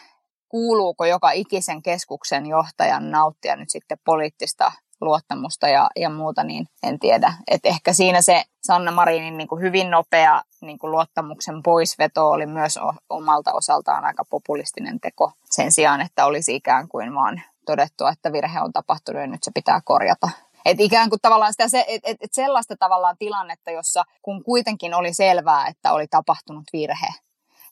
kuuluuko joka ikisen keskuksen johtajan nauttia nyt sitten poliittista luottamusta ja, ja muuta, niin en tiedä. Et ehkä siinä se Sanna Marinin niin kuin hyvin nopea niin kuin luottamuksen poisveto oli myös omalta osaltaan aika populistinen teko sen sijaan, että olisi ikään kuin vaan todettu, että virhe on tapahtunut ja nyt se pitää korjata. Et ikään kuin tavallaan sitä, et, et, et sellaista tavallaan tilannetta, jossa kun kuitenkin oli selvää, että oli tapahtunut virhe,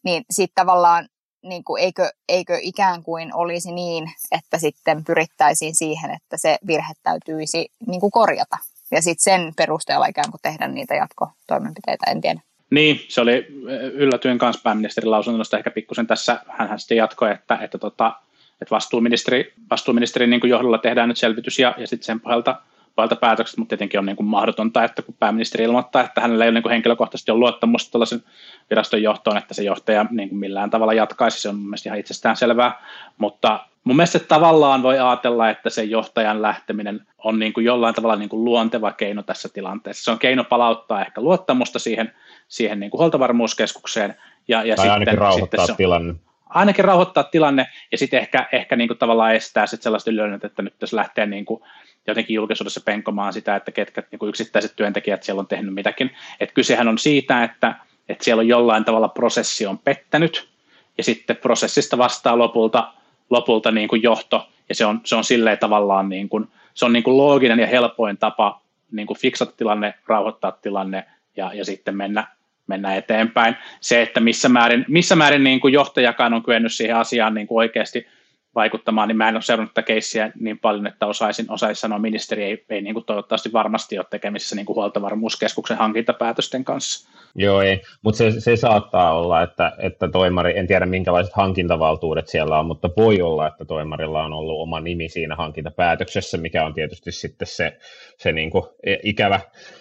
niin sitten tavallaan niin kuin, eikö, eikö ikään kuin olisi niin, että sitten pyrittäisiin siihen, että se virhe täytyisi niin kuin korjata. Ja sitten sen perusteella ikään kuin tehdä niitä jatkotoimenpiteitä, en tiedä. Niin, se oli yllätyen kanssa pääministerin lausunnosta ehkä pikkusen tässä, hän sitten jatkoi, että, että, tota, että vastuuministeri, vastuuministerin niin johdolla tehdään nyt selvitys ja, ja sitten sen pohjalta pohjalta päätökset, mutta tietenkin on niin kuin mahdotonta, että kun pääministeri ilmoittaa, että hänellä ei ole niin kuin henkilökohtaisesti ole luottamusta tällaisen viraston johtoon, että se johtaja niin kuin millään tavalla jatkaisi, se on mun mielestä ihan itsestään selvää, mutta mun mielestä tavallaan voi ajatella, että se johtajan lähteminen on niin kuin jollain tavalla niin kuin luonteva keino tässä tilanteessa. Se on keino palauttaa ehkä luottamusta siihen, siihen niin kuin huoltovarmuuskeskukseen. Ja, ja tai sitten, ainakin rauhoittaa sitten se, tilanne ainakin rauhoittaa tilanne ja sitten ehkä, ehkä niin kuin tavallaan estää sit sellaista ylönnettä, että nyt jos lähtee niin kuin jotenkin julkisuudessa penkomaan sitä, että ketkä niin kuin yksittäiset työntekijät siellä on tehnyt mitäkin. Että kysehän on siitä, että, että siellä on jollain tavalla prosessi on pettänyt ja sitten prosessista vastaa lopulta, lopulta niin kuin johto ja se on, se on silleen tavallaan niin kuin, se on niin kuin looginen ja helpoin tapa niin kuin fiksata tilanne, rauhoittaa tilanne ja, ja sitten mennä, mennä eteenpäin. Se, että missä määrin, missä määrin niin kuin johtajakaan on kyennyt siihen asiaan niin kuin oikeasti vaikuttamaan, niin mä en ole seurannut tätä keissiä niin paljon, että osaisin, osaisin sanoa, ministeri ei, ei niin kuin toivottavasti varmasti ole tekemisissä niin kuin huoltovarmuuskeskuksen hankintapäätösten kanssa. Joo, ei, mutta se, se saattaa olla, että, että toimari, en tiedä minkälaiset hankintavaltuudet siellä on, mutta voi olla, että toimarilla on ollut oma nimi siinä hankintapäätöksessä, mikä on tietysti sitten se, se niin kuin ikävä,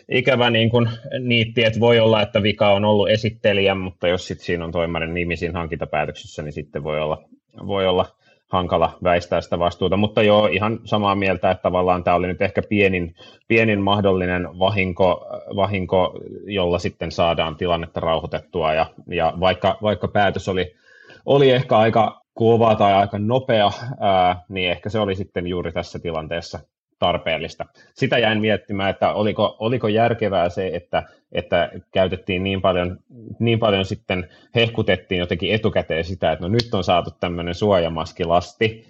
ikävä niin kuin niitti, että voi olla, että vika on ollut esittelijä, mutta jos sitten siinä on toimarin nimi siinä hankintapäätöksessä, niin sitten voi olla, voi olla hankala väistää sitä vastuuta, mutta joo, ihan samaa mieltä, että tavallaan tämä oli nyt ehkä pienin, pienin mahdollinen vahinko, vahinko, jolla sitten saadaan tilannetta rauhoitettua, ja, ja vaikka, vaikka päätös oli, oli ehkä aika kova tai aika nopea, ää, niin ehkä se oli sitten juuri tässä tilanteessa tarpeellista. Sitä jäin miettimään, että oliko, oliko järkevää se, että, että käytettiin niin paljon, niin paljon sitten, hehkutettiin jotenkin etukäteen sitä, että no nyt on saatu tämmöinen suojamaskilasti,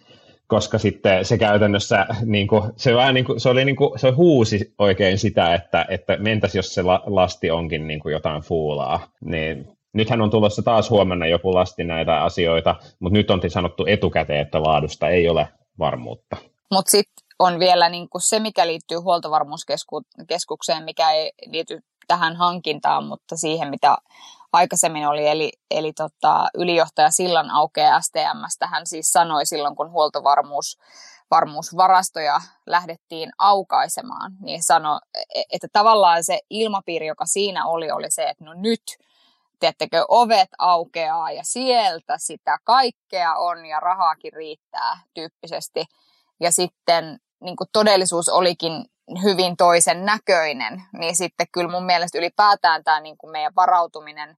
koska sitten se käytännössä, niin kuin, se, vähän niin kuin, se, oli niin kuin, se huusi oikein sitä, että, että mentäisi, jos se lasti onkin niin kuin jotain fuulaa, niin nythän on tulossa taas huomenna joku lasti näitä asioita, mutta nyt on sanottu etukäteen, että laadusta ei ole varmuutta. Mutta sitten on vielä niin kuin se, mikä liittyy huoltovarmuuskeskukseen, mikä ei liity tähän hankintaan, mutta siihen, mitä aikaisemmin oli. Eli, eli tota, ylijohtaja Sillan aukea STMstä hän siis sanoi silloin, kun huoltovarmuus varmuusvarastoja lähdettiin aukaisemaan, niin sanoi, e, että tavallaan se ilmapiiri, joka siinä oli, oli se, että no nyt, tiedättekö, ovet aukeaa ja sieltä sitä kaikkea on ja rahaakin riittää tyyppisesti. Ja sitten niin kuin todellisuus olikin hyvin toisen näköinen, niin sitten kyllä mun mielestä ylipäätään tämä niin kuin meidän varautuminen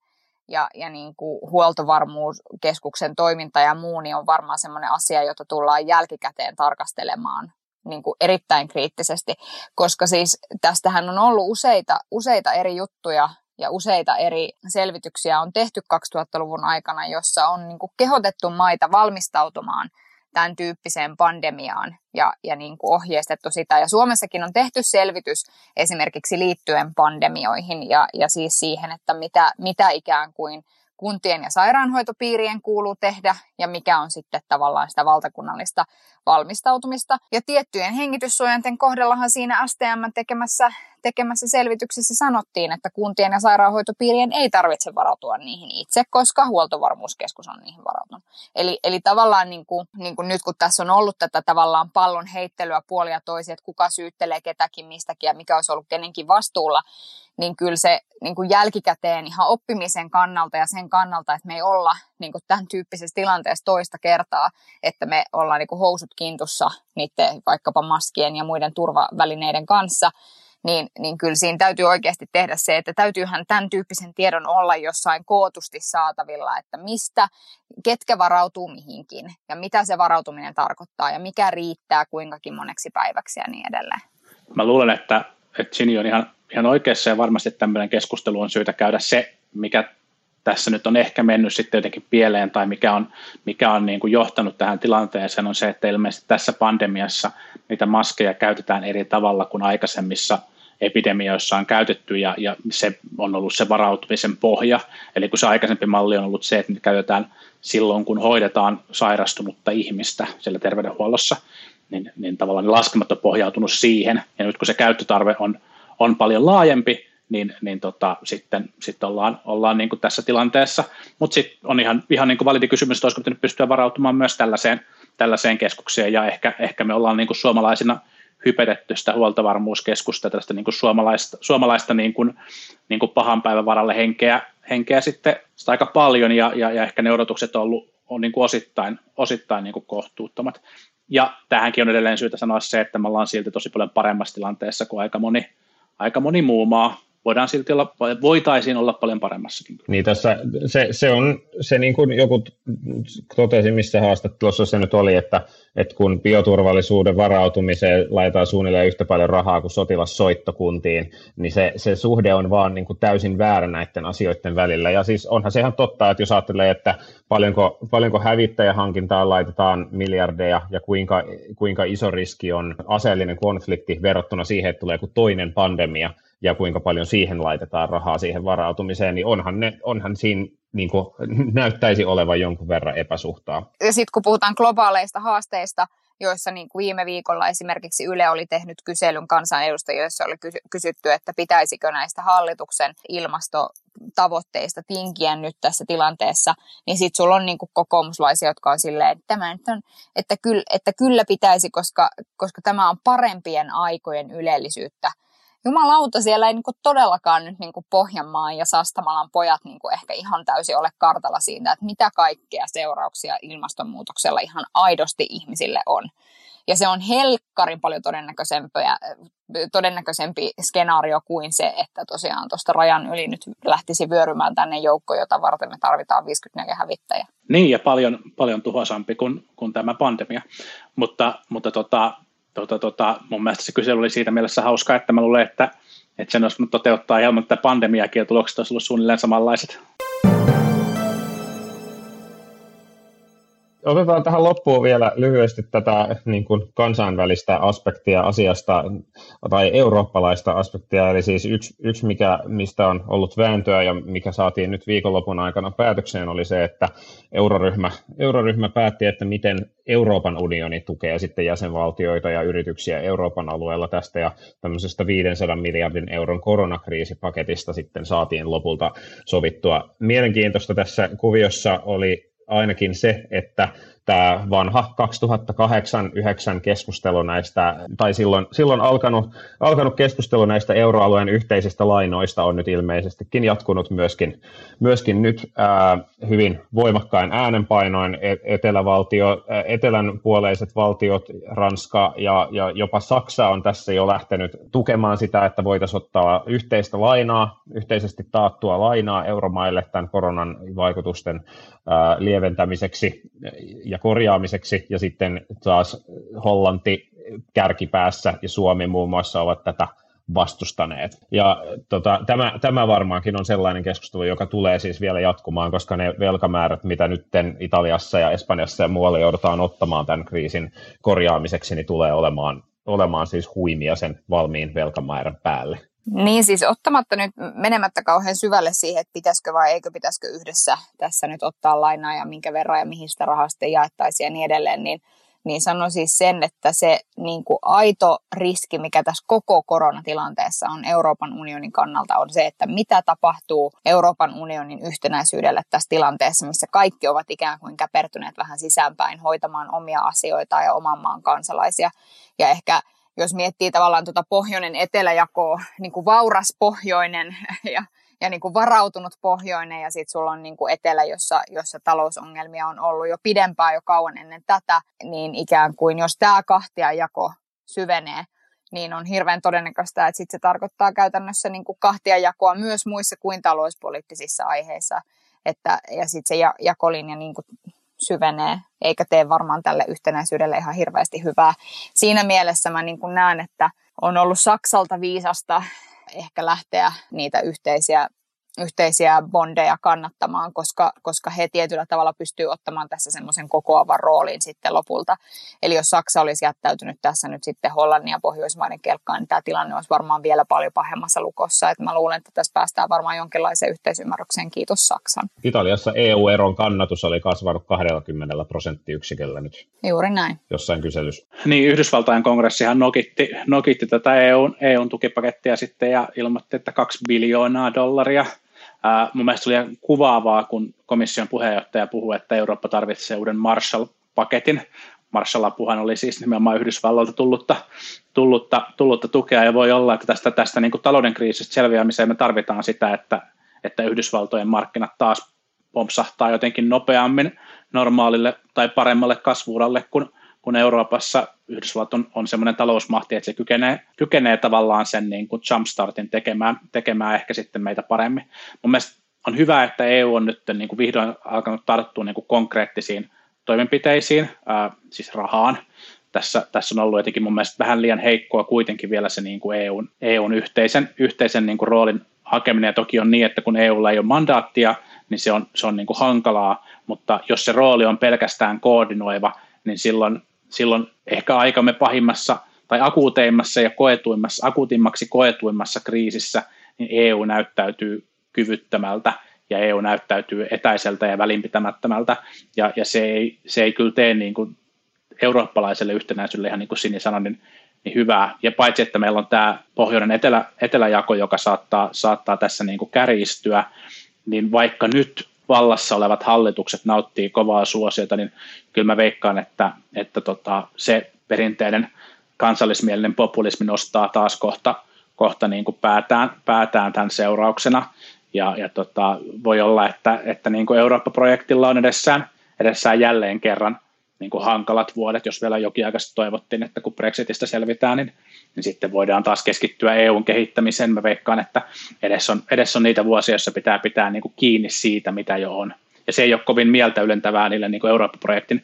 ja, ja niin kuin huoltovarmuuskeskuksen toiminta ja muu niin on varmaan semmoinen asia, jota tullaan jälkikäteen tarkastelemaan niin kuin erittäin kriittisesti, koska siis tästähän on ollut useita, useita eri juttuja ja useita eri selvityksiä on tehty 2000-luvun aikana, jossa on niin kuin kehotettu maita valmistautumaan – tämän tyyppiseen pandemiaan ja, ja niin kuin ohjeistettu sitä. Ja Suomessakin on tehty selvitys esimerkiksi liittyen pandemioihin ja, ja siis siihen, että mitä, mitä ikään kuin kuntien ja sairaanhoitopiirien kuuluu tehdä ja mikä on sitten tavallaan sitä valtakunnallista valmistautumista. Ja tiettyjen hengityssuojanten kohdallahan siinä STM tekemässä, tekemässä selvityksessä sanottiin, että kuntien ja sairaanhoitopiirien ei tarvitse varautua niihin itse, koska huoltovarmuuskeskus on niihin varautunut. Eli, eli tavallaan niin kuin, niin kuin nyt kun tässä on ollut tätä tavallaan pallon heittelyä puolia toisia, että kuka syyttelee ketäkin mistäkin ja mikä olisi ollut kenenkin vastuulla, niin kyllä se niin kuin jälkikäteen ihan oppimisen kannalta ja sen kannalta, että me ei olla niin kuin tämän tyyppisessä tilanteessa toista kertaa, että me ollaan niin kuin housut kintussa niiden vaikkapa maskien ja muiden turvavälineiden kanssa, niin, niin kyllä siinä täytyy oikeasti tehdä se, että täytyyhän tämän tyyppisen tiedon olla jossain kootusti saatavilla, että mistä, ketkä varautuu mihinkin ja mitä se varautuminen tarkoittaa ja mikä riittää kuinkakin moneksi päiväksi ja niin edelleen. Mä luulen, että, että Gini on ihan, ihan oikeassa ja varmasti tämmöinen keskustelu on syytä käydä se, mikä tässä nyt on ehkä mennyt sitten jotenkin pieleen tai mikä on, mikä on niin kuin johtanut tähän tilanteeseen on se, että ilmeisesti tässä pandemiassa niitä maskeja käytetään eri tavalla kuin aikaisemmissa epidemioissa on käytetty ja, ja se on ollut se varautumisen pohja. Eli kun se aikaisempi malli on ollut se, että niitä käytetään silloin, kun hoidetaan sairastunutta ihmistä siellä terveydenhuollossa, niin, niin tavallaan ne on pohjautunut siihen. Ja nyt kun se käyttötarve on, on paljon laajempi, niin, niin tota, sitten, sitten ollaan, ollaan niin kuin tässä tilanteessa. Mutta sitten on ihan, ihan niin kuin validi kysymys, että olisiko pitänyt pystyä varautumaan myös tällaiseen, tällaiseen keskukseen, ja ehkä, ehkä me ollaan niin kuin suomalaisina hypetetty sitä huoltovarmuuskeskusta, tällaista niin kuin suomalaista, suomalaista niin kuin, niin kuin pahan päivän varalle henkeä, henkeä sitten sitä aika paljon, ja, ja, ja ehkä ne odotukset on ollut on niin kuin osittain, osittain niin kuin kohtuuttomat. Ja tähänkin on edelleen syytä sanoa se, että me ollaan silti tosi paljon paremmassa tilanteessa kuin aika moni, aika moni muu maa, voidaan silti olla, voitaisiin olla paljon paremmassakin. Niin tässä se, se on se niin kuin joku totesi, missä haastattelussa se nyt oli, että, että kun bioturvallisuuden varautumiseen laitetaan suunnilleen yhtä paljon rahaa kuin sotilassoittokuntiin, niin se, se suhde on vaan niin kuin täysin väärä näiden asioiden välillä. Ja siis onhan se ihan totta, että jos ajattelee, että paljonko, paljonko hävittäjähankintaan laitetaan miljardeja ja kuinka, kuinka iso riski on aseellinen konflikti verrattuna siihen, että tulee joku toinen pandemia, ja kuinka paljon siihen laitetaan rahaa siihen varautumiseen, niin onhan, ne, onhan siinä niin kuin, <laughs> näyttäisi olevan jonkun verran epäsuhtaa. Ja sitten kun puhutaan globaaleista haasteista, joissa niin kuin viime viikolla esimerkiksi Yle oli tehnyt kyselyn kansanedustajille, joissa oli kysytty, että pitäisikö näistä hallituksen ilmastotavoitteista tinkiä nyt tässä tilanteessa, niin sitten sulla on niin kuin kokoomuslaisia, jotka on silleen, että, tämä nyt on, että, kyllä, että kyllä pitäisi, koska, koska tämä on parempien aikojen ylellisyyttä jumalauta, siellä ei niinku todellakaan nyt niinku Pohjanmaan ja Sastamalan pojat niinku ehkä ihan täysin ole kartalla siitä, että mitä kaikkea seurauksia ilmastonmuutoksella ihan aidosti ihmisille on. Ja se on helkkarin paljon todennäköisempi, todennäköisempi skenaario kuin se, että tosiaan tuosta rajan yli nyt lähtisi vyörymään tänne joukko, jota varten me tarvitaan 54 hävittäjä. Niin, ja paljon, paljon tuhoisampi kuin, kuin tämä pandemia. Mutta, mutta tota, tota, tota, mun mielestä se kysely oli siitä mielessä hauska, että mä luulen, että, että sen olisi toteuttaa ilman tätä pandemiakin ja tulokset olisi ollut suunnilleen samanlaiset. Otetaan tähän loppuun vielä lyhyesti tätä niin kuin kansainvälistä aspektia asiasta tai eurooppalaista aspektia. Eli siis yksi, yksi mikä, mistä on ollut vääntöä ja mikä saatiin nyt viikonlopun aikana päätökseen, oli se, että euroryhmä, euroryhmä päätti, että miten Euroopan unioni tukee sitten jäsenvaltioita ja yrityksiä Euroopan alueella tästä ja tämmöisestä 500 miljardin euron koronakriisipaketista sitten saatiin lopulta sovittua. Mielenkiintoista tässä kuviossa oli ainakin se, että tämä vanha 2008-2009 keskustelu näistä, tai silloin, silloin alkanut, alkanut keskustelu näistä euroalueen yhteisistä lainoista on nyt ilmeisestikin jatkunut myöskin, myöskin nyt ää, hyvin voimakkain äänenpainoin. E, etelävaltio, etelän puoleiset valtiot, Ranska ja, ja jopa Saksa on tässä jo lähtenyt tukemaan sitä, että voitaisiin ottaa yhteistä lainaa, yhteisesti taattua lainaa euromaille tämän koronan vaikutusten lieventämiseksi ja korjaamiseksi, ja sitten taas Hollanti kärkipäässä ja Suomi muun muassa ovat tätä vastustaneet. Ja tota, tämä, tämä varmaankin on sellainen keskustelu, joka tulee siis vielä jatkumaan, koska ne velkamäärät, mitä nyt Italiassa ja Espanjassa ja muualla joudutaan ottamaan tämän kriisin korjaamiseksi, niin tulee olemaan, olemaan siis huimia sen valmiin velkamäärän päälle. Niin siis ottamatta nyt menemättä kauhean syvälle siihen, että pitäisikö vai eikö pitäisikö yhdessä tässä nyt ottaa lainaa ja minkä verran ja mihin sitä rahaa sitten jaettaisiin ja niin edelleen, niin, niin sanon siis sen, että se niin kuin aito riski, mikä tässä koko koronatilanteessa on Euroopan unionin kannalta, on se, että mitä tapahtuu Euroopan unionin yhtenäisyydelle tässä tilanteessa, missä kaikki ovat ikään kuin käpertyneet vähän sisäänpäin hoitamaan omia asioita ja oman maan kansalaisia. Ja ehkä jos miettii tavallaan tuota pohjoinen eteläjakoa, niin kuin vauras pohjoinen <laughs> ja, ja niin kuin varautunut pohjoinen ja sitten sulla on niin kuin etelä, jossa, jossa talousongelmia on ollut jo pidempään, jo kauan ennen tätä, niin ikään kuin jos tämä kahtia jako syvenee, niin on hirveän todennäköistä, että sit se tarkoittaa käytännössä niin kuin kahtia jakoa myös muissa kuin talouspoliittisissa aiheissa. Että, ja sitten se jakolinja niin kuin syvenee, eikä tee varmaan tälle yhtenäisyydelle ihan hirveästi hyvää. Siinä mielessä mä niin kuin näen, että on ollut Saksalta viisasta ehkä lähteä niitä yhteisiä yhteisiä bondeja kannattamaan, koska, koska he tietyllä tavalla pystyy ottamaan tässä semmoisen kokoavan roolin sitten lopulta. Eli jos Saksa olisi jättäytynyt tässä nyt sitten Hollannin ja Pohjoismaiden kelkkaan, niin tämä tilanne olisi varmaan vielä paljon pahemmassa lukossa. Että mä luulen, että tässä päästään varmaan jonkinlaiseen yhteisymmärrykseen. Kiitos Saksan. Italiassa EU-eron kannatus oli kasvanut 20 prosenttiyksiköllä nyt. Juuri näin. Jossain kyselyssä. Niin, Yhdysvaltain kongressihan nokitti, nokitti tätä EUn, EUn tukipakettia sitten ja ilmoitti, että kaksi biljoonaa dollaria – Mun mielestä oli kuvaavaa, kun komission puheenjohtaja puhui, että Eurooppa tarvitsee uuden Marshall-paketin. Marshall-apuhan oli siis nimenomaan Yhdysvalloilta tullutta, tullutta, tullutta tukea, ja voi olla, että tästä, tästä niin kuin talouden kriisistä selviämiseen me tarvitaan sitä, että, että Yhdysvaltojen markkinat taas pompsahtaa jotenkin nopeammin normaalille tai paremmalle kasvuuralle kuin kun Euroopassa Yhdysvallat on, on semmoinen talousmahti, että se kykenee, kykenee tavallaan sen niin kuin jumpstartin tekemään, tekemään ehkä sitten meitä paremmin. Mun mielestä on hyvä, että EU on nyt niin kuin vihdoin alkanut tarttua niin kuin konkreettisiin toimenpiteisiin, ää, siis rahaan. Tässä, tässä on ollut jotenkin mun mielestä vähän liian heikkoa kuitenkin vielä se niin kuin EUn, EUn yhteisen, yhteisen niin kuin roolin hakeminen. Ja toki on niin, että kun EUlla ei ole mandaattia, niin se on, se on niin kuin hankalaa, mutta jos se rooli on pelkästään koordinoiva, niin silloin silloin ehkä aikamme pahimmassa tai akuuteimmassa ja koetuimmassa, akuutimmaksi koetuimmassa kriisissä, niin EU näyttäytyy kyvyttömältä. ja EU näyttäytyy etäiseltä ja välinpitämättömältä, ja, ja se, ei, se ei kyllä tee niin kuin eurooppalaiselle yhtenäisyydelle ihan niin kuin Sini sanoi, niin, niin hyvää. Ja paitsi, että meillä on tämä pohjoinen etelä, eteläjako, joka saattaa, saattaa tässä niin kuin kärjistyä, niin vaikka nyt vallassa olevat hallitukset nauttii kovaa suosiota, niin kyllä mä veikkaan, että, että tota, se perinteinen kansallismielinen populismi nostaa taas kohta, kohta niin kuin päätään, päätään tämän seurauksena. Ja, ja tota, voi olla, että, että niin kuin Eurooppa-projektilla on edessään, edessään jälleen kerran niin kuin hankalat vuodet, jos vielä jokin aika toivottiin, että kun Brexitistä selvitään, niin, niin sitten voidaan taas keskittyä EUn kehittämiseen. Mä veikkaan, että edessä on, edessä on niitä vuosia, joissa pitää pitää niin kuin kiinni siitä, mitä jo on. Ja se ei ole kovin mieltä ylentävää niille niin kuin Eurooppa-projektin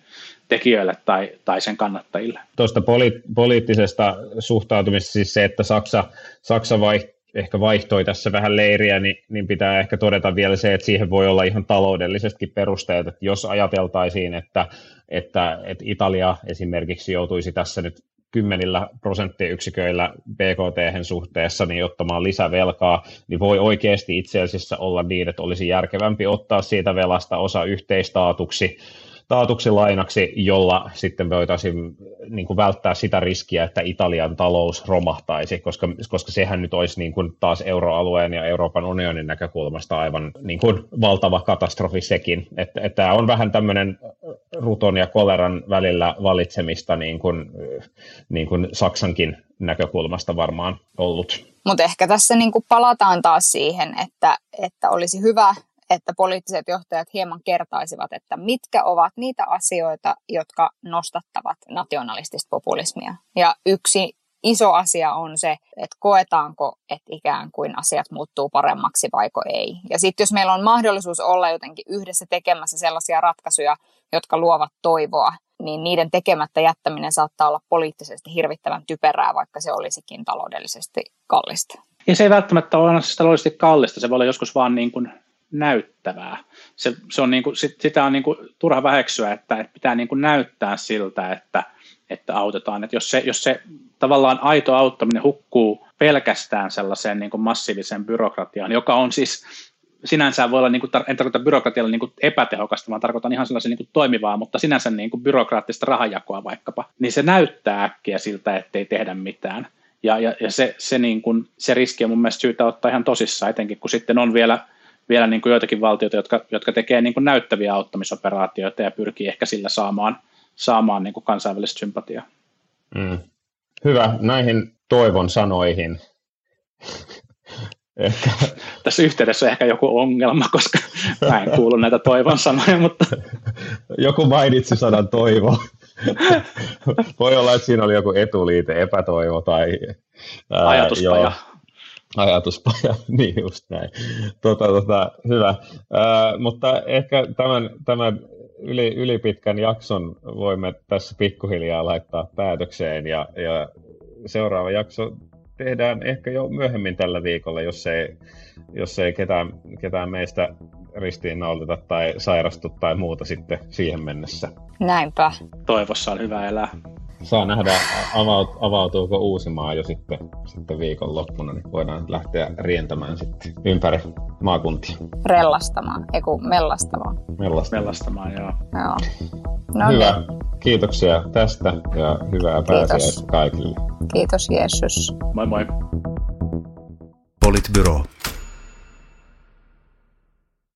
tekijöille tai, tai sen kannattajille. Tuosta poli- poliittisesta suhtautumisesta, siis se, että Saksa, Saksa vai, ehkä vaihtoi tässä vähän leiriä, niin, niin pitää ehkä todeta vielä se, että siihen voi olla ihan taloudellisestikin perusteet, että jos ajateltaisiin, että, että, että Italia esimerkiksi joutuisi tässä nyt kymmenillä prosenttiyksiköillä BKT suhteessa niin ottamaan lisävelkaa, niin voi oikeasti itse asiassa olla niin, että olisi järkevämpi ottaa siitä velasta osa yhteistaatuksi, taatuksi lainaksi, jolla sitten voitaisiin niin kuin välttää sitä riskiä, että Italian talous romahtaisi, koska, koska sehän nyt olisi niin kuin taas euroalueen ja Euroopan unionin näkökulmasta aivan niin kuin valtava katastrofi sekin. Että, että tämä on vähän tämmöinen ruton ja koleran välillä valitsemista niin kuin, niin kuin Saksankin näkökulmasta varmaan ollut. Mutta ehkä tässä niin kuin palataan taas siihen, että, että olisi hyvä että poliittiset johtajat hieman kertaisivat, että mitkä ovat niitä asioita, jotka nostattavat nationalistista populismia. Ja yksi iso asia on se, että koetaanko, että ikään kuin asiat muuttuu paremmaksi vaiko ei. Ja sitten jos meillä on mahdollisuus olla jotenkin yhdessä tekemässä sellaisia ratkaisuja, jotka luovat toivoa, niin niiden tekemättä jättäminen saattaa olla poliittisesti hirvittävän typerää, vaikka se olisikin taloudellisesti kallista. Ja se ei välttämättä ole taloudellisesti kallista, se voi olla joskus vaan niin kuin näyttävää. Se, se on niin kuin, sit, sitä on niin kuin turha väheksyä, että, että pitää niin kuin näyttää siltä, että, että autetaan. Että jos, se, jos se tavallaan aito auttaminen hukkuu pelkästään sellaiseen niin kuin massiiviseen byrokratiaan, joka on siis sinänsä voi olla, niin kuin, en tarkoita byrokratialla niin kuin epätehokasta, vaan tarkoitan ihan sellaisen niin kuin toimivaa, mutta sinänsä niin kuin byrokraattista rahajakoa vaikkapa, niin se näyttää äkkiä siltä, ettei tehdä mitään. Ja, ja, ja se, se, niin kuin, se riski on mun mielestä syytä ottaa ihan tosissaan, etenkin kun sitten on vielä vielä niin kuin joitakin valtioita, jotka, jotka tekee niin kuin näyttäviä auttamisoperaatioita ja pyrkii ehkä sillä saamaan, saamaan niin kuin kansainvälistä sympatiaa. Mm. Hyvä, näihin toivon sanoihin. <laughs> Ehkä. Tässä yhteydessä on ehkä joku ongelma, koska mä en kuulu näitä toivon sanoja, mutta... <laughs> Joku mainitsi sanan toivo. <laughs> Voi olla, että siinä oli joku etuliite, epätoivo tai... Ää, Ajatuspaja. Joo ajatuspaja, <laughs> niin just näin. Tota, tota, hyvä. Ää, mutta ehkä tämän, tämän yli, ylipitkän jakson voimme tässä pikkuhiljaa laittaa päätökseen ja, ja seuraava jakso tehdään ehkä jo myöhemmin tällä viikolla, jos ei, jos ei ketään, ketään meistä ristiinnaulita tai sairastu tai muuta sitten siihen mennessä. Näinpä. Toivossa on hyvä elää saa nähdä, avaut, avautuuko Uusimaa jo sitten, sitten viikonloppuna, niin voidaan lähteä rientämään sitten ympäri maakuntia. Rellastamaan, ei kun mellastamaan. Mellastamaan. Mellastamaan, joo. joo. No Hyvä. Niin. Kiitoksia tästä ja hyvää pääsiäistä kaikille. Kiitos Jeesus. Moi moi. Politbyro.